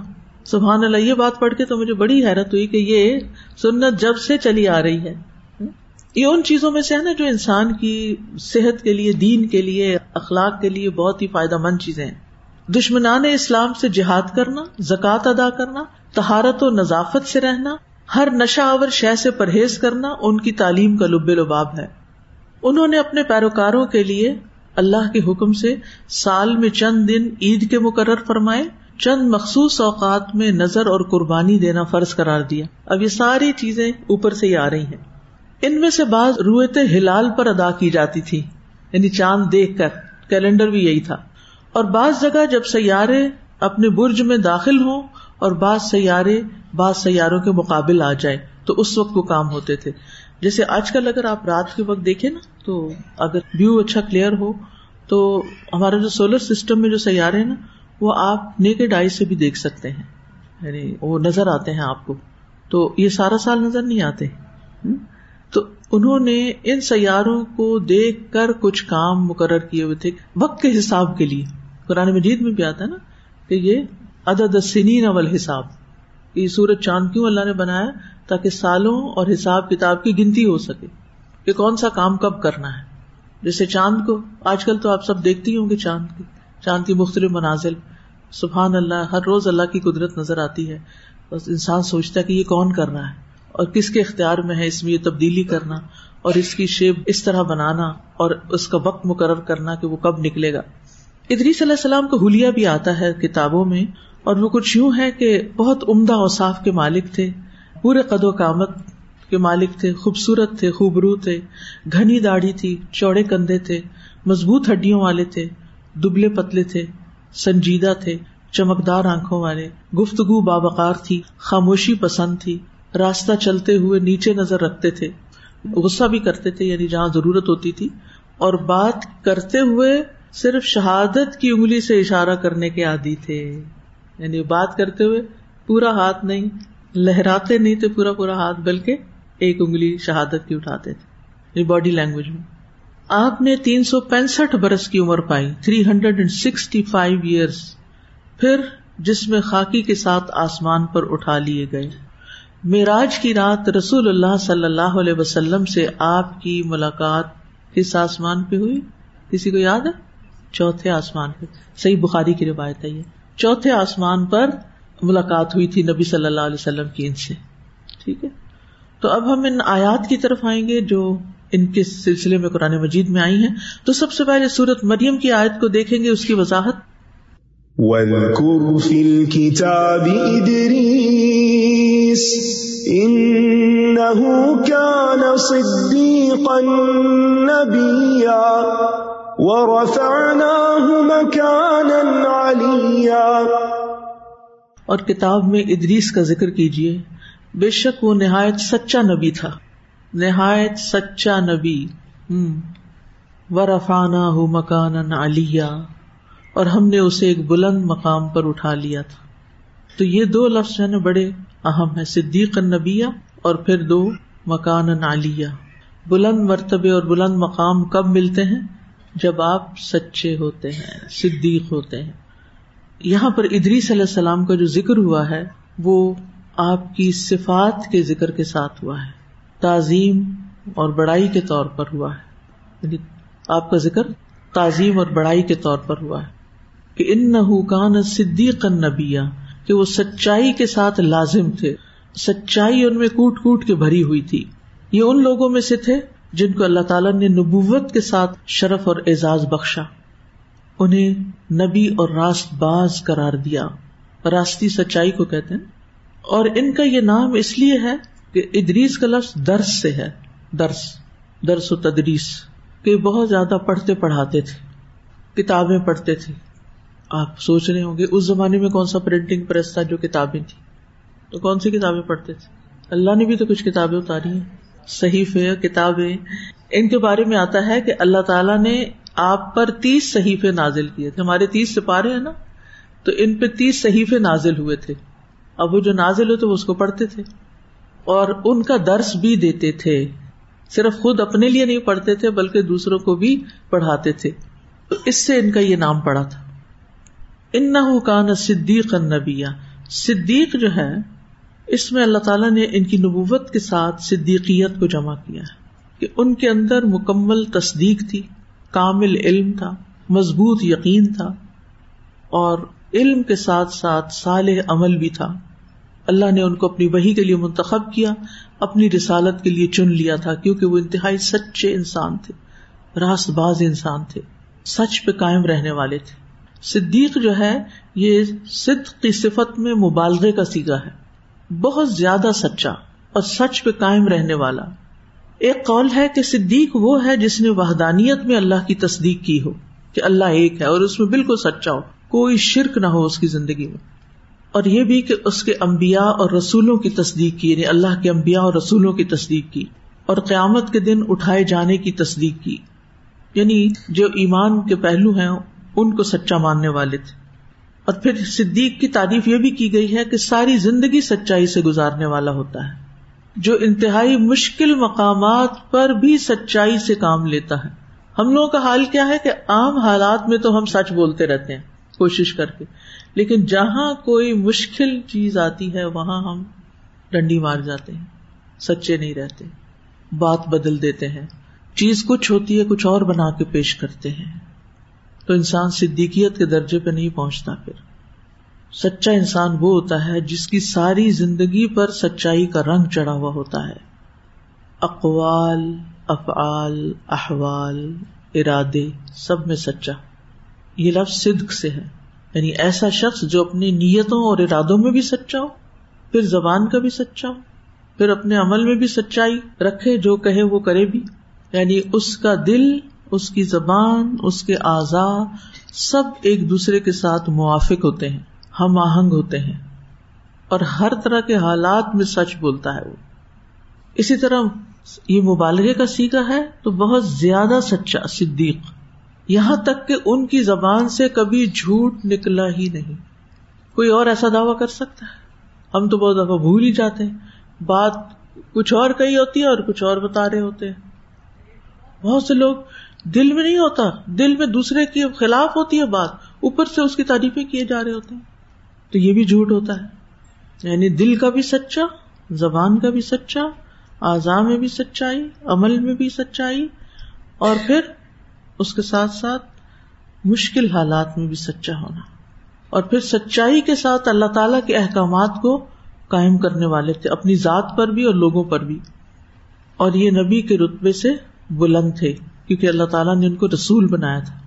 سبحان اللہ، یہ بات پڑھ کے تو مجھے بڑی حیرت ہوئی کہ یہ سنت جب سے چلی آ رہی ہے۔ یہ ان چیزوں میں سے ہے نا جو انسان کی صحت کے لیے، دین کے لیے، اخلاق کے لیے بہت ہی فائدہ مند چیزیں ہیں۔ دشمنان اسلام سے جہاد کرنا، زکوٰۃ ادا کرنا تہارت و نظافت سے رہنا، ہر نشہ آور شہ سے پرہیز کرنا، ان کی تعلیم کا لب لباب ہے۔ انہوں نے اپنے پیروکاروں کے لیے اللہ کے حکم سے سال میں چند دن عید کے مقرر فرمائے، چند مخصوص اوقات میں نظر اور قربانی دینا فرض قرار دیا۔ اب یہ ساری چیزیں اوپر سے ہی آ رہی ہیں۔ ان میں سے بعض رویت ہلال پر ادا کی جاتی تھی یعنی چاند دیکھ کر، کیلنڈر بھی یہی تھا۔ اور بعض جگہ جب سیارے اپنے برج میں داخل ہوں اور بعض سیارے بعض سیاروں کے مقابل آ جائے تو اس وقت وہ کام ہوتے تھے۔ جیسے آج کل اگر آپ رات کے وقت دیکھیں نا، تو اگر ویو اچھا کلیئر ہو، تو ہمارا جو سولر سسٹم میں جو سیارے ہیں نا، وہ آپ نیکڈ آئی سے بھی دیکھ سکتے ہیں۔ یعنی وہ نظر آتے ہیں آپ کو۔ تو یہ سارا سال نظر نہیں آتے۔ تو انہوں نے ان سیاروں کو دیکھ کر کچھ کام مقرر کیے ہوئے تھے وقت کے حساب کے لیے۔ قرآن مجید میں بھی آتا ہے نا کہ یہ عدد سنین اول حساب۔ یہ سورج چاند کیوں اللہ نے بنایا؟ تاکہ سالوں اور حساب کتاب کی گنتی ہو سکے کہ کون سا کام کب کرنا ہے۔ جیسے چاند کو، آج کل تو آپ سب دیکھتی ہوں گے چاند کی۔ چاند کی مختلف منازل۔ سبحان اللہ، ہر روز اللہ کی قدرت نظر آتی ہے۔ بس انسان سوچتا ہے کہ یہ کون کر رہا ہے اور کس کے اختیار میں ہے اس میں یہ تبدیلی کرنا اور اس کی شیپ اس طرح بنانا اور اس کا وقت مقرر کرنا کہ وہ کب نکلے گا۔ ادری صلی اللہ السلام کو ہولیا بھی آتا ہے کتابوں میں اور وہ کچھ یوں ہے کہ بہت عمدہ اوساف کے مالک تھے۔ پورے قد و کامت کے مالک تھے، خوبصورت تھے، خوبرو تھے، گھنی داڑھی تھی، چوڑے کندھے تھے، مضبوط ہڈیوں والے تھے، دبلے پتلے تھے، سنجیدہ تھے، چمکدار آنکھوں والے، گفتگو بابقار تھی، خاموشی پسند تھی، راستہ چلتے ہوئے نیچے نظر رکھتے تھے، غصہ بھی کرتے تھے یعنی جہاں ضرورت ہوتی تھی، اور بات کرتے ہوئے صرف شہادت کی انگلی سے اشارہ کرنے کے عادی تھے یعنی بات کرتے ہوئے پورا ہاتھ نہیں لہراتے نہیں تھے پورا پورا ہاتھ، بلکہ ایک انگلی شہادت کی اٹھاتے تھے یعنی باڈی لینگویج میں۔ آپ نے تین سو پینسٹھ برس کی عمر پائی three hundred and sixty five years پھر جس میں خاکی کے ساتھ آسمان پر اٹھا لیے گئے۔ میراج کی رات رسول اللہ صلی اللہ علیہ وسلم سے آپ کی ملاقات کس آسمان پہ ہوئی؟ کسی کو یاد ہے؟ چوتھے آسمان پہ۔ صحیح بخاری کی روایت ہے یہ۔ چوتھے آسمان پر ملاقات ہوئی تھی نبی صلی اللہ علیہ وسلم کی ان سے۔ ٹھیک ہے؟ تو اب ہم ان آیات کی طرف آئیں گے جو ان کے سلسلے میں قرآن مجید میں آئی ہیں۔ تو سب سے پہلے سورت مریم کی آیت کو دیکھیں گے، اس کی وضاحت۔ فِي الْكِتَابِ إِنَّهُ كَانَ صِدِّيقًا نَبِيًّا وَرَفَعْنَاهُ مَكَانًا عَلِيًّا اور کتاب میں ادریس کا ذکر کیجیے بے شک وہ نہایت سچا نبی تھا۔ نہایت سچا نبی۔ و رفانہ ہو مکان علیہ۔ اور ہم نے اسے ایک بلند مقام پر اٹھا لیا تھا۔ تو یہ دو لفظ ہے نا بڑے اہم ہے صدیق نبیا اور پھر دو مکان علیہ۔ بلند مرتبے اور بلند مقام کب ملتے ہیں؟ جب آپ سچے ہوتے ہیں، صدیق ہوتے ہیں۔ یہاں پر ادری صلی اللہ السلام کا جو ذکر ہوا ہے، وہ آپ کی صفات کے ذکر کے ساتھ ہوا ہے۔ تعظیم اور بڑائی کے طور پر ہوا ہے۔ یعنی آپ کا ذکر تعظیم اور بڑائی کے طور پر ہوا ہے۔ کہ ان نہ صدیق نبیا، کہ وہ سچائی کے ساتھ لازم تھے۔ سچائی ان میں کوٹ کوٹ کے بھری ہوئی تھی۔ یہ ان لوگوں میں سے تھے جن کو اللہ تعالیٰ نے نبوت کے ساتھ شرف اور اعزاز بخشا۔ انہیں نبی اور راست باز قرار دیا۔ راستی سچائی کو کہتے ہیں۔ اور ان کا یہ نام اس لیے ہے کہ ادریس کا لفظ درس سے ہے۔ درس درس و تدریس، کہ بہت زیادہ پڑھتے پڑھاتے تھے، کتابیں پڑھتے تھے۔ آپ سوچ رہے ہوں گے، اس زمانے میں کون سا پرنٹنگ پریس تھا جو کتابیں تھی تو کون سی کتابیں پڑھتے تھے؟ اللہ نے بھی تو کچھ کتابیں اتاری ہیں۔ صحیح کتابیں۔ ان کے بارے میں آتا ہے کہ اللہ تعالیٰ نے آپ پر تیس صحیفے نازل کیے تھے۔ ہمارے تیس سپارے ہیں نا۔ تو ان پہ تیس صحیفے نازل ہوئے تھے۔ اب وہ جو نازل ہوتے وہ اس کو پڑھتے تھے۔ اور ان کا درس بھی دیتے تھے۔ صرف خود اپنے لیے نہیں پڑھتے تھے، بلکہ دوسروں کو بھی پڑھاتے تھے۔ تو اس سے ان کا یہ نام پڑا تھا۔ ان نہ صدیق نبیا۔ صدیق جو ہے، اس میں اللہ تعالیٰ نے ان کی نبوت کے ساتھ صدیقیت کو جمع کیا ہے۔ کہ ان کے اندر مکمل تصدیق تھی۔ کامل علم تھا، مضبوط یقین تھا، اور علم کے ساتھ ساتھ صالح عمل بھی تھا۔ اللہ نے ان کو اپنی وہی کے لیے منتخب کیا، اپنی رسالت کے لیے چن لیا تھا، کیونکہ وہ انتہائی سچے انسان تھے، راست باز انسان تھے، سچ پہ قائم رہنے والے تھے۔ صدیق جو ہے، یہ صدق کی صفت میں مبالغے کا سیگا ہے، بہت زیادہ سچا اور سچ پہ قائم رہنے والا۔ ایک قول ہے کہ صدیق وہ ہے جس نے وحدانیت میں اللہ کی تصدیق کی ہو کہ اللہ ایک ہے اور اس میں بالکل سچا ہو، کوئی شرک نہ ہو اس کی زندگی میں۔ اور یہ بھی کہ اس کے امبیا اور رسولوں کی تصدیق کی یعنی اللہ کے امبیا اور رسولوں کی تصدیق کی اور قیامت کے دن اٹھائے جانے کی تصدیق کی۔ یعنی جو ایمان کے پہلو ہیں، ان کو سچا ماننے والے تھے۔ اور پھر صدیق کی تعریف یہ بھی کی گئی ہے کہ ساری زندگی سچائی سے گزارنے والا ہوتا ہے۔ جو انتہائی مشکل مقامات پر بھی سچائی سے کام لیتا ہے۔ ہم لوگوں کا حال کیا ہے کہ عام حالات میں تو ہم سچ بولتے رہتے ہیں، کوشش کر کے۔ لیکن جہاں کوئی مشکل چیز آتی ہے، وہاں ہم ڈنڈی مار جاتے ہیں، سچے نہیں رہتے، بات بدل دیتے ہیں۔ چیز کچھ ہوتی ہے، کچھ اور بنا کے پیش کرتے ہیں۔ تو انسان صدیقیت کے درجے پہ نہیں پہنچتا پھر۔ سچا انسان وہ ہوتا ہے جس کی ساری زندگی پر سچائی کا رنگ چڑھا ہوا ہوتا ہے۔ اقوال، افعال، احوال، ارادے، سب میں سچا۔ یہ لفظ صدق سے ہے۔ یعنی ایسا شخص جو اپنی نیتوں اور ارادوں میں بھی سچا ہو، پھر زبان کا بھی سچا ہو، پھر اپنے عمل میں بھی سچائی رکھے جو کہے وہ کرے بھی۔ یعنی اس کا دل، اس کی زبان، اس کے اعضا سب ایک دوسرے کے ساتھ موافق ہوتے ہیں۔ ہم آہنگ ہوتے ہیں۔ اور ہر طرح کے حالات میں سچ بولتا ہے وہ۔ اسی طرح یہ مبالغے کا سیکھا ہے تو بہت زیادہ سچا، صدیق۔ یہاں تک کہ ان کی زبان سے کبھی جھوٹ نکلا ہی نہیں۔ کوئی اور ایسا دعوی کر سکتا ہے؟ ہم تو بہت دفعہ بھول ہی جاتے ہیں۔ بات کچھ اور کہی ہوتی ہے اور کچھ اور بتا رہے ہوتے ہیں۔ بہت سے لوگ دل میں نہیں ہوتا، دل میں دوسرے کے خلاف ہوتی ہے بات، اوپر سے اس کی تعریفیں کیے جا رہے ہوتے ہیں۔ تو یہ بھی جھوٹ ہوتا ہے۔ یعنی دل کا بھی سچا، زبان کا بھی سچا، اعضاء میں بھی سچائی، عمل میں بھی سچائی، اور پھر اس کے ساتھ ساتھ مشکل حالات میں بھی سچا ہونا۔ اور پھر سچائی کے ساتھ اللہ تعالی کے احکامات کو قائم کرنے والے تھے، اپنی ذات پر بھی اور لوگوں پر بھی۔ اور یہ نبی کے رتبے سے بلند تھے، کیونکہ اللہ تعالیٰ نے ان کو رسول بنایا تھا۔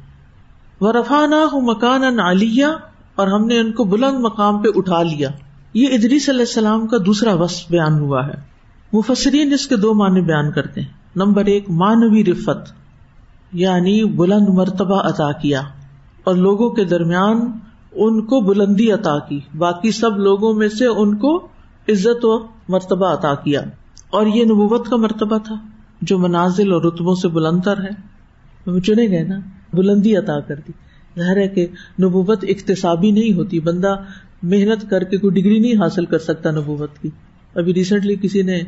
وہ رفانہ مکان علیہ اور ہم نے ان کو بلند مقام پہ اٹھا لیا۔ یہ ادریس علیہ السلام کا دوسرا وصف بیان ہوا ہے۔ مفسرین اس کے دو معنی بیان کرتے ہیں۔ نمبر ایک مانوی رفت یعنی بلند مرتبہ عطا کیا۔ اور لوگوں کے درمیان ان کو بلندی عطا کی۔ باقی سب لوگوں میں سے ان کو عزت و مرتبہ عطا کیا۔ اور یہ نبوت کا مرتبہ تھا، جو منازل اور رتبوں سے بلند تر ہے۔ چنے گئے نا، بلندی عطا کر دی۔ ظاہر ہے کہ نبوت اقتصابی نہیں ہوتی۔ بندہ محنت کر کے کوئی ڈگری نہیں حاصل کر سکتا نبوت کی۔ ابھی ریسنٹلی کسی نے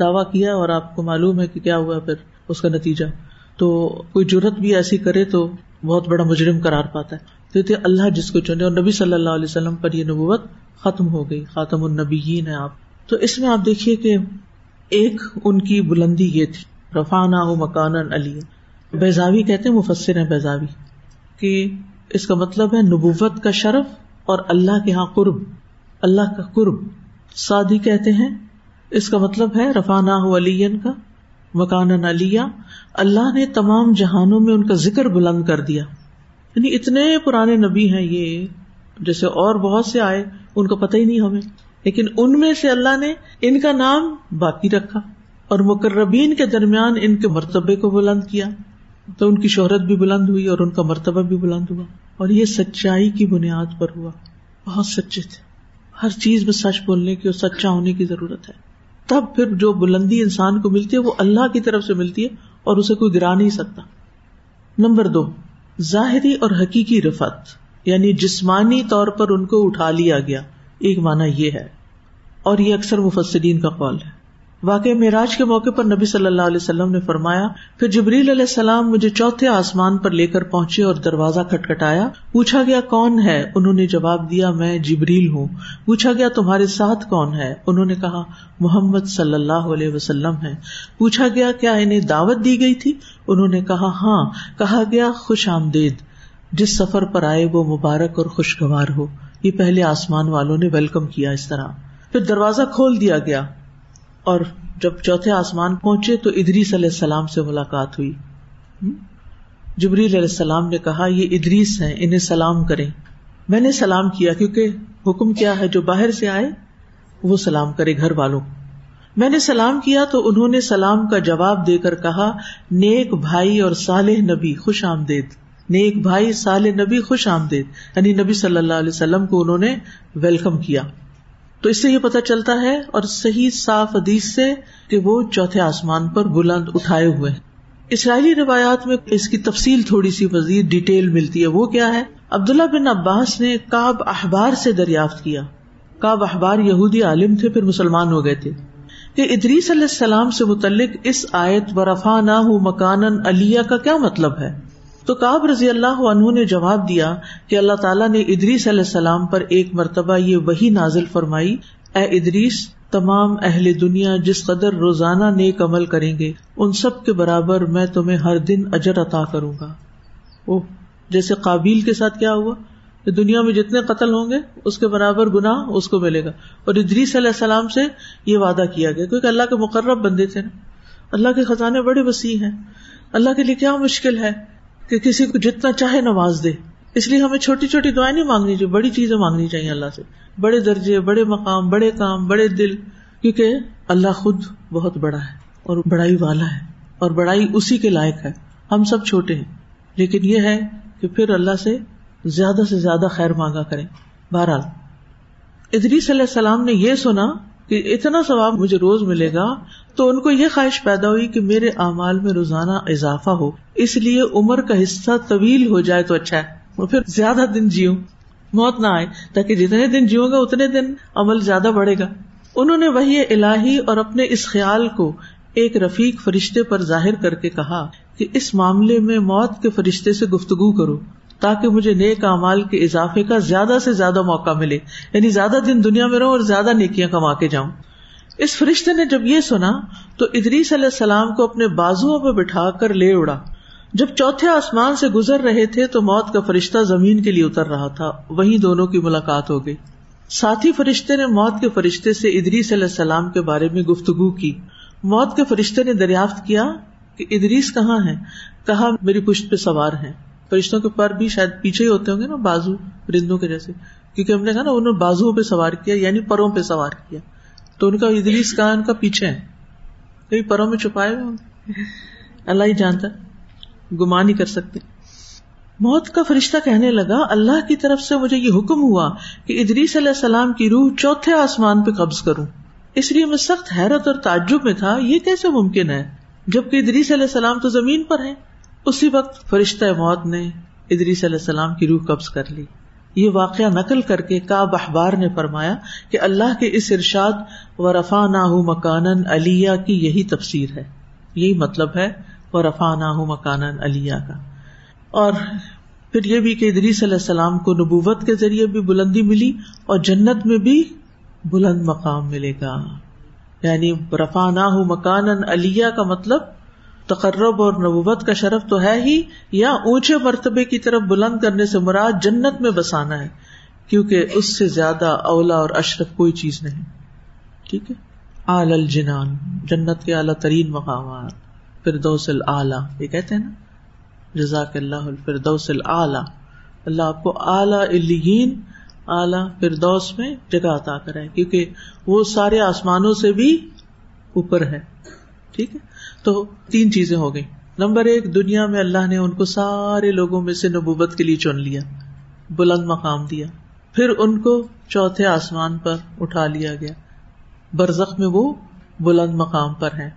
دعویٰ کیا اور آپ کو معلوم ہے کہ کیا ہوا پھر اس کا نتیجہ۔ تو کوئی ضرورت بھی ایسی کرے تو بہت بڑا مجرم قرار پاتا ہے۔ تو اللہ جس کو چنے اور نبی صلی اللہ علیہ وسلم پر یہ نبوت ختم ہو گئی۔ خاتم النبیین ہے آپ۔ تو اس میں آپ دیکھیے کہ ایک ان کی بلندی یہ تھی۔ رفانہ مکان علی۔ بیزاوی کہتے ہیں، مفسر ہیں بیزاوی کہ اس کا مطلب ہے نبوت کا شرف اور اللہ کے یہاں قرب، اللہ کا قرب۔ سعدی کہتے ہیں، اس کا مطلب ہے رفانہ علی کا مکان علیہ۔ اللہ نے تمام جہانوں میں ان کا ذکر بلند کر دیا۔ یعنی اتنے پرانے نبی ہیں یہ، جیسے اور بہت سے آئے، ان کا پتہ ہی نہیں ہمیں۔ لیکن ان میں سے اللہ نے ان کا نام باقی رکھا اور مقربین کے درمیان ان کے مرتبے کو بلند کیا۔ تو ان کی شہرت بھی بلند ہوئی اور ان کا مرتبہ بھی بلند ہوا اور یہ سچائی کی بنیاد پر ہوا۔ بہت سچے تھے۔ ہر چیز میں سچ بولنے کی اور سچا ہونے کی ضرورت ہے۔ تب پھر جو بلندی انسان کو ملتی ہے، وہ اللہ کی طرف سے ملتی ہے اور اسے کوئی گرا نہیں سکتا۔ نمبر دو، ظاہری اور حقیقی رفت یعنی جسمانی طور پر ان کو اٹھا لیا گیا۔ ایک مانا یہ ہے، اور یہ اکثر مفسرین کا قول ہے۔ واقع معراج کے موقع پر نبی صلی اللہ علیہ وسلم نے فرمایا پھر جبریل علیہ السلام مجھے چوتھے آسمان پر لے کر پہنچے اور دروازہ کھٹکھٹایا۔ پوچھا گیا، کون ہے؟ انہوں نے جواب دیا، میں جبریل ہوں۔ پوچھا گیا، تمہارے ساتھ کون ہے؟ انہوں نے کہا، محمد صلی اللہ علیہ وسلم ہے پوچھا گیا، کیا انہیں دعوت دی گئی تھی؟ انہوں نے کہا ہاں۔ کہا گیا، خوش آمدید۔ جس سفر پر آئے وہ مبارک اور خوشگوار ہو۔ یہ پہلے آسمان والوں نے ویلکم کیا اس طرح۔ پھر دروازہ کھول دیا گیا۔ اور جب چوتھے آسمان پہنچے تو ادری صلی السلام سے ملاقات ہوئی۔ جبریل علیہ السلام نے کہا، یہ ادریس ہیں، انہیں سلام کریں۔ میں نے سلام کیا کیونکہ حکم کیا ہے، جو باہر سے آئے، وہ سلام کرے گھر والوں۔ میں نے سلام کیا تو انہوں نے سلام کا جواب دے کر کہا، نیک بھائی اور صالح نبی خوش آمدید۔ نیک بھائی، صالح نبی خوش آمدید۔ یعنی نبی صلی اللہ علیہ وسلم کو انہوں نے ویلکم کیا۔ تو اس سے یہ پتا چلتا ہے اور صحیح صاف حدیث سے کہ وہ چوتھے آسمان پر بلند اٹھائے ہوئے ہیں۔ اسرائیلی روایات میں اس کی تفصیل تھوڑی سی مزید ڈیٹیل ملتی ہے۔ وہ کیا ہے؟ عبداللہ بن عباس نے کاب احبار سے دریافت کیا۔ کاب احبار یہودی عالم تھے، پھر مسلمان ہو گئے تھے۔ کہ ادریس علیہ السلام سے متعلق اس آیت برفا نہ مکان علیہ کا کیا مطلب ہے؟ تو کاب رضی اللہ عنہ نے جواب دیا کہ اللہ تعالیٰ نے ادریس علیہ السلام پر ایک مرتبہ یہ وہی نازل فرمائی، اے ادریس، تمام اہل دنیا جس قدر روزانہ نیک عمل کریں گے، ان سب کے برابر میں تمہیں ہر دن اجر عطا کروں گا۔ وہ جیسے قابیل کے ساتھ کیا ہوا؟ کہ دنیا میں جتنے قتل ہوں گے، اس کے برابر گنا اس کو ملے گا۔ اور ادریس علیہ السلام سے یہ وعدہ کیا گیا، کیونکہ اللہ کے مقرب بندے تھے نا۔ اللہ کے خزانے بڑے وسیع ہیں۔ اللہ کے لیے کیا مشکل ہے؟ کہ کسی کو جتنا چاہے نواز دے۔ اس لیے ہمیں چھوٹی چھوٹی دعائیں نہیں مانگنی چاہیے، بڑی چیزیں مانگنی چاہیے اللہ سے۔ بڑے درجے، بڑے مقام، بڑے کام، بڑے دل، کیونکہ اللہ خود بہت بڑا ہے اور بڑائی والا ہے اور بڑائی اسی کے لائق ہے۔ ہم سب چھوٹے ہیں، لیکن یہ ہے کہ پھر اللہ سے زیادہ سے زیادہ خیر مانگا کریں۔ بہرحال، ادریس علیہ السلام نے یہ سنا کہ اتنا ثواب مجھے روز ملے گا تو ان کو یہ خواہش پیدا ہوئی کہ میرے اعمال میں روزانہ اضافہ ہو۔ اس لیے عمر کا حصہ طویل ہو جائے تو اچھا ہے۔ وہ پھر زیادہ دن جیو موت نہ آئے، تاکہ جتنے دن جیوں گا اتنے دن عمل زیادہ بڑھے گا۔ انہوں نے وہی الہی اور اپنے اس خیال کو ایک رفیق فرشتے پر ظاہر کر کے کہا کہ اس معاملے میں موت کے فرشتے سے گفتگو کرو۔ تاکہ مجھے نیک اعمال کے اضافے کا زیادہ سے زیادہ موقع ملے۔ یعنی زیادہ دن دنیا میں رہوں اور زیادہ نیکیاں کما کے جاؤں۔ اس فرشتے نے جب یہ سنا تو ادریس علیہ السلام کو اپنے بازو پہ بٹھا کر لے اڑا۔ جب چوتھے آسمان سے گزر رہے تھے تو موت کا فرشتہ زمین کے لیے اتر رہا تھا۔ وہیں دونوں کی ملاقات ہو گئی۔ ساتھی فرشتے نے موت کے فرشتے سے ادریس علیہ السلام کے بارے میں گفتگو کی۔ موت کے فرشتے نے دریافت کیا کہ ادریس کہاں ہے؟ کہا، میری پشت پہ سوار ہے فرشتوں کے پر بھی شاید پیچھے ہی ہوتے ہوں گے نا بازو پرندوں کے جیسے۔ کیونکہ ہم نے کہا نا انہوں نے بازو پہ سوار کیا یعنی پروں پہ سوار کیا۔ تو ان کا ادریس کہاں، ان کا پیچھے ہے کئی پروں میں چھپائے ہوئے اللہ ہی جانتا گما نہیں کر سکتے موت کا فرشتہ کہنے لگا، اللہ کی طرف سے مجھے یہ حکم ہوا کہ ادریس علیہ السلام کی روح چوتھے آسمان پہ قبض کروں۔ اس لیے میں سخت حیرت اور تعجب میں تھا، یہ کیسے ممکن ہے؟ جبکہ ادریس علیہ السلام تو زمین پر ہے اسی وقت فرشتہ موت نے ادریس علیہ السلام کی روح قبض کر لی۔ یہ واقعہ نقل کر کے کا بحبار نے فرمایا کہ اللہ کے اس ارشاد و رفا نہ مکان علیہ کی یہی تفسیر ہے۔ یہی مطلب ہے و رفا نہ مکان علیہ کا۔ اور پھر یہ بھی کہ ادریس علیہ السلام کو نبوت کے ذریعے بھی بلندی ملی اور جنت میں بھی بلند مقام ملے گا۔ یعنی رفا نہ مکان علیہ کا مطلب تقرب اور نبوت کا شرف تو ہے ہی، یا اونچے مرتبے کی طرف بلند کرنے سے مراد جنت میں بسانا ہے، کیونکہ اس سے زیادہ اولا اور اشرف کوئی چیز نہیں۔ ٹھیک ہے؟ آل الجنان، جنت کے اعلیٰ ترین مقامات۔ فردوس العلیٰ یہ کہتے ہیں نا؟ جزاک اللہ الفردوس العلیٰ اللہ آپ کو اعلیٰ الین اعلیٰ فردوس میں جگہ عطا کرے، کیونکہ وہ سارے آسمانوں سے بھی اوپر ہے۔ ٹھیک ہے؟ تو تین چیزیں ہو گئی نمبر ایک، دنیا میں اللہ نے ان کو سارے لوگوں میں سے نبوت کے لیے چن لیا، بلند مقام دیا۔ پھر ان کو چوتھے آسمان پر اٹھا لیا گیا۔ برزخ میں وہ بلند مقام پر ہے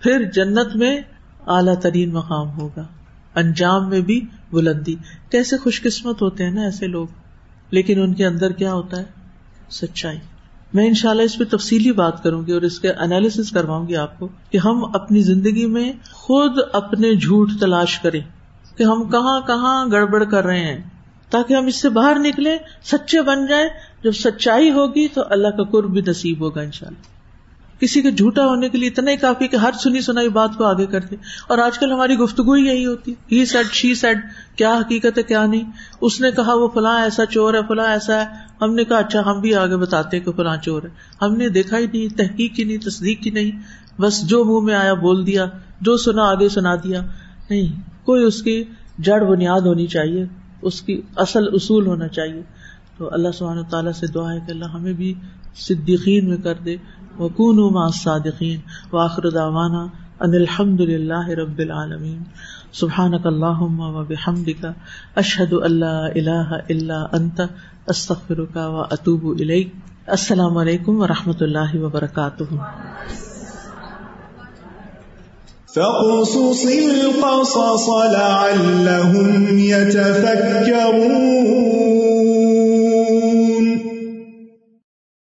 پھر جنت میں اعلیٰ ترین مقام ہوگا۔ انجام میں بھی بلندی۔ کیسے خوش قسمت ہوتے ہیں نا ایسے لوگ۔ لیکن ان کے اندر کیا ہوتا ہے؟ سچائی۔ میں ان شاء اللہ اس پہ تفصیلی بات کروں گی اور اس کے انالیس کرواؤں گی آپ کو کہ ہم اپنی زندگی میں خود اپنے جھوٹ تلاش کریں کہ ہم کہاں کہاں گڑبڑ کر رہے ہیں تاکہ ہم اس سے باہر نکلیں، سچے بن جائیں، جب سچائی ہوگی تو اللہ کا قرب بھی نصیب ہوگا ان شاء اللہ کسی کے جھوٹا ہونے کے لیے اتنا ہی کافی کہ ہر سنی سنائی بات کو آگے کر دے اور آج کل ہماری گفتگو ہی یہی ہوتی ہی سیڈ شی سیڈ کیا حقیقت ہے، کیا نہیں؟ اس نے کہا، وہ فلاں ایسا چور ہے، فلاں ایسا ہے۔ ہم نے کہا اچھا ہم بھی آگے بتاتے کہ فلاں چور ہے۔ ہم نے دیکھا ہی نہیں، تحقیق کی نہیں، تصدیق کی نہیں۔ بس جو منہ میں آیا، بول دیا۔ جو سنا، آگے سنا دیا۔ نہیں، کوئی اس کی جڑ بنیاد ہونی چاہیے۔ اس کی اصل اصول ہونا چاہیے۔ تو اللہ سبحانہ تعالیٰ سے دعا ہے کہ اللہ ہمیں بھی صدیقین میں کر دے۔ وکون ما صادقین واخر دعوانا ان الحمد للہ رب العالمین. سبحانک اللہم و بحمدک، اشہد اللہ الہ الا انت، استغفرک و اتوب الیک. السلام علیکم و رحمۃ اللہ وبرکاتہ. فاقصص القصص لعلهم يتفكرون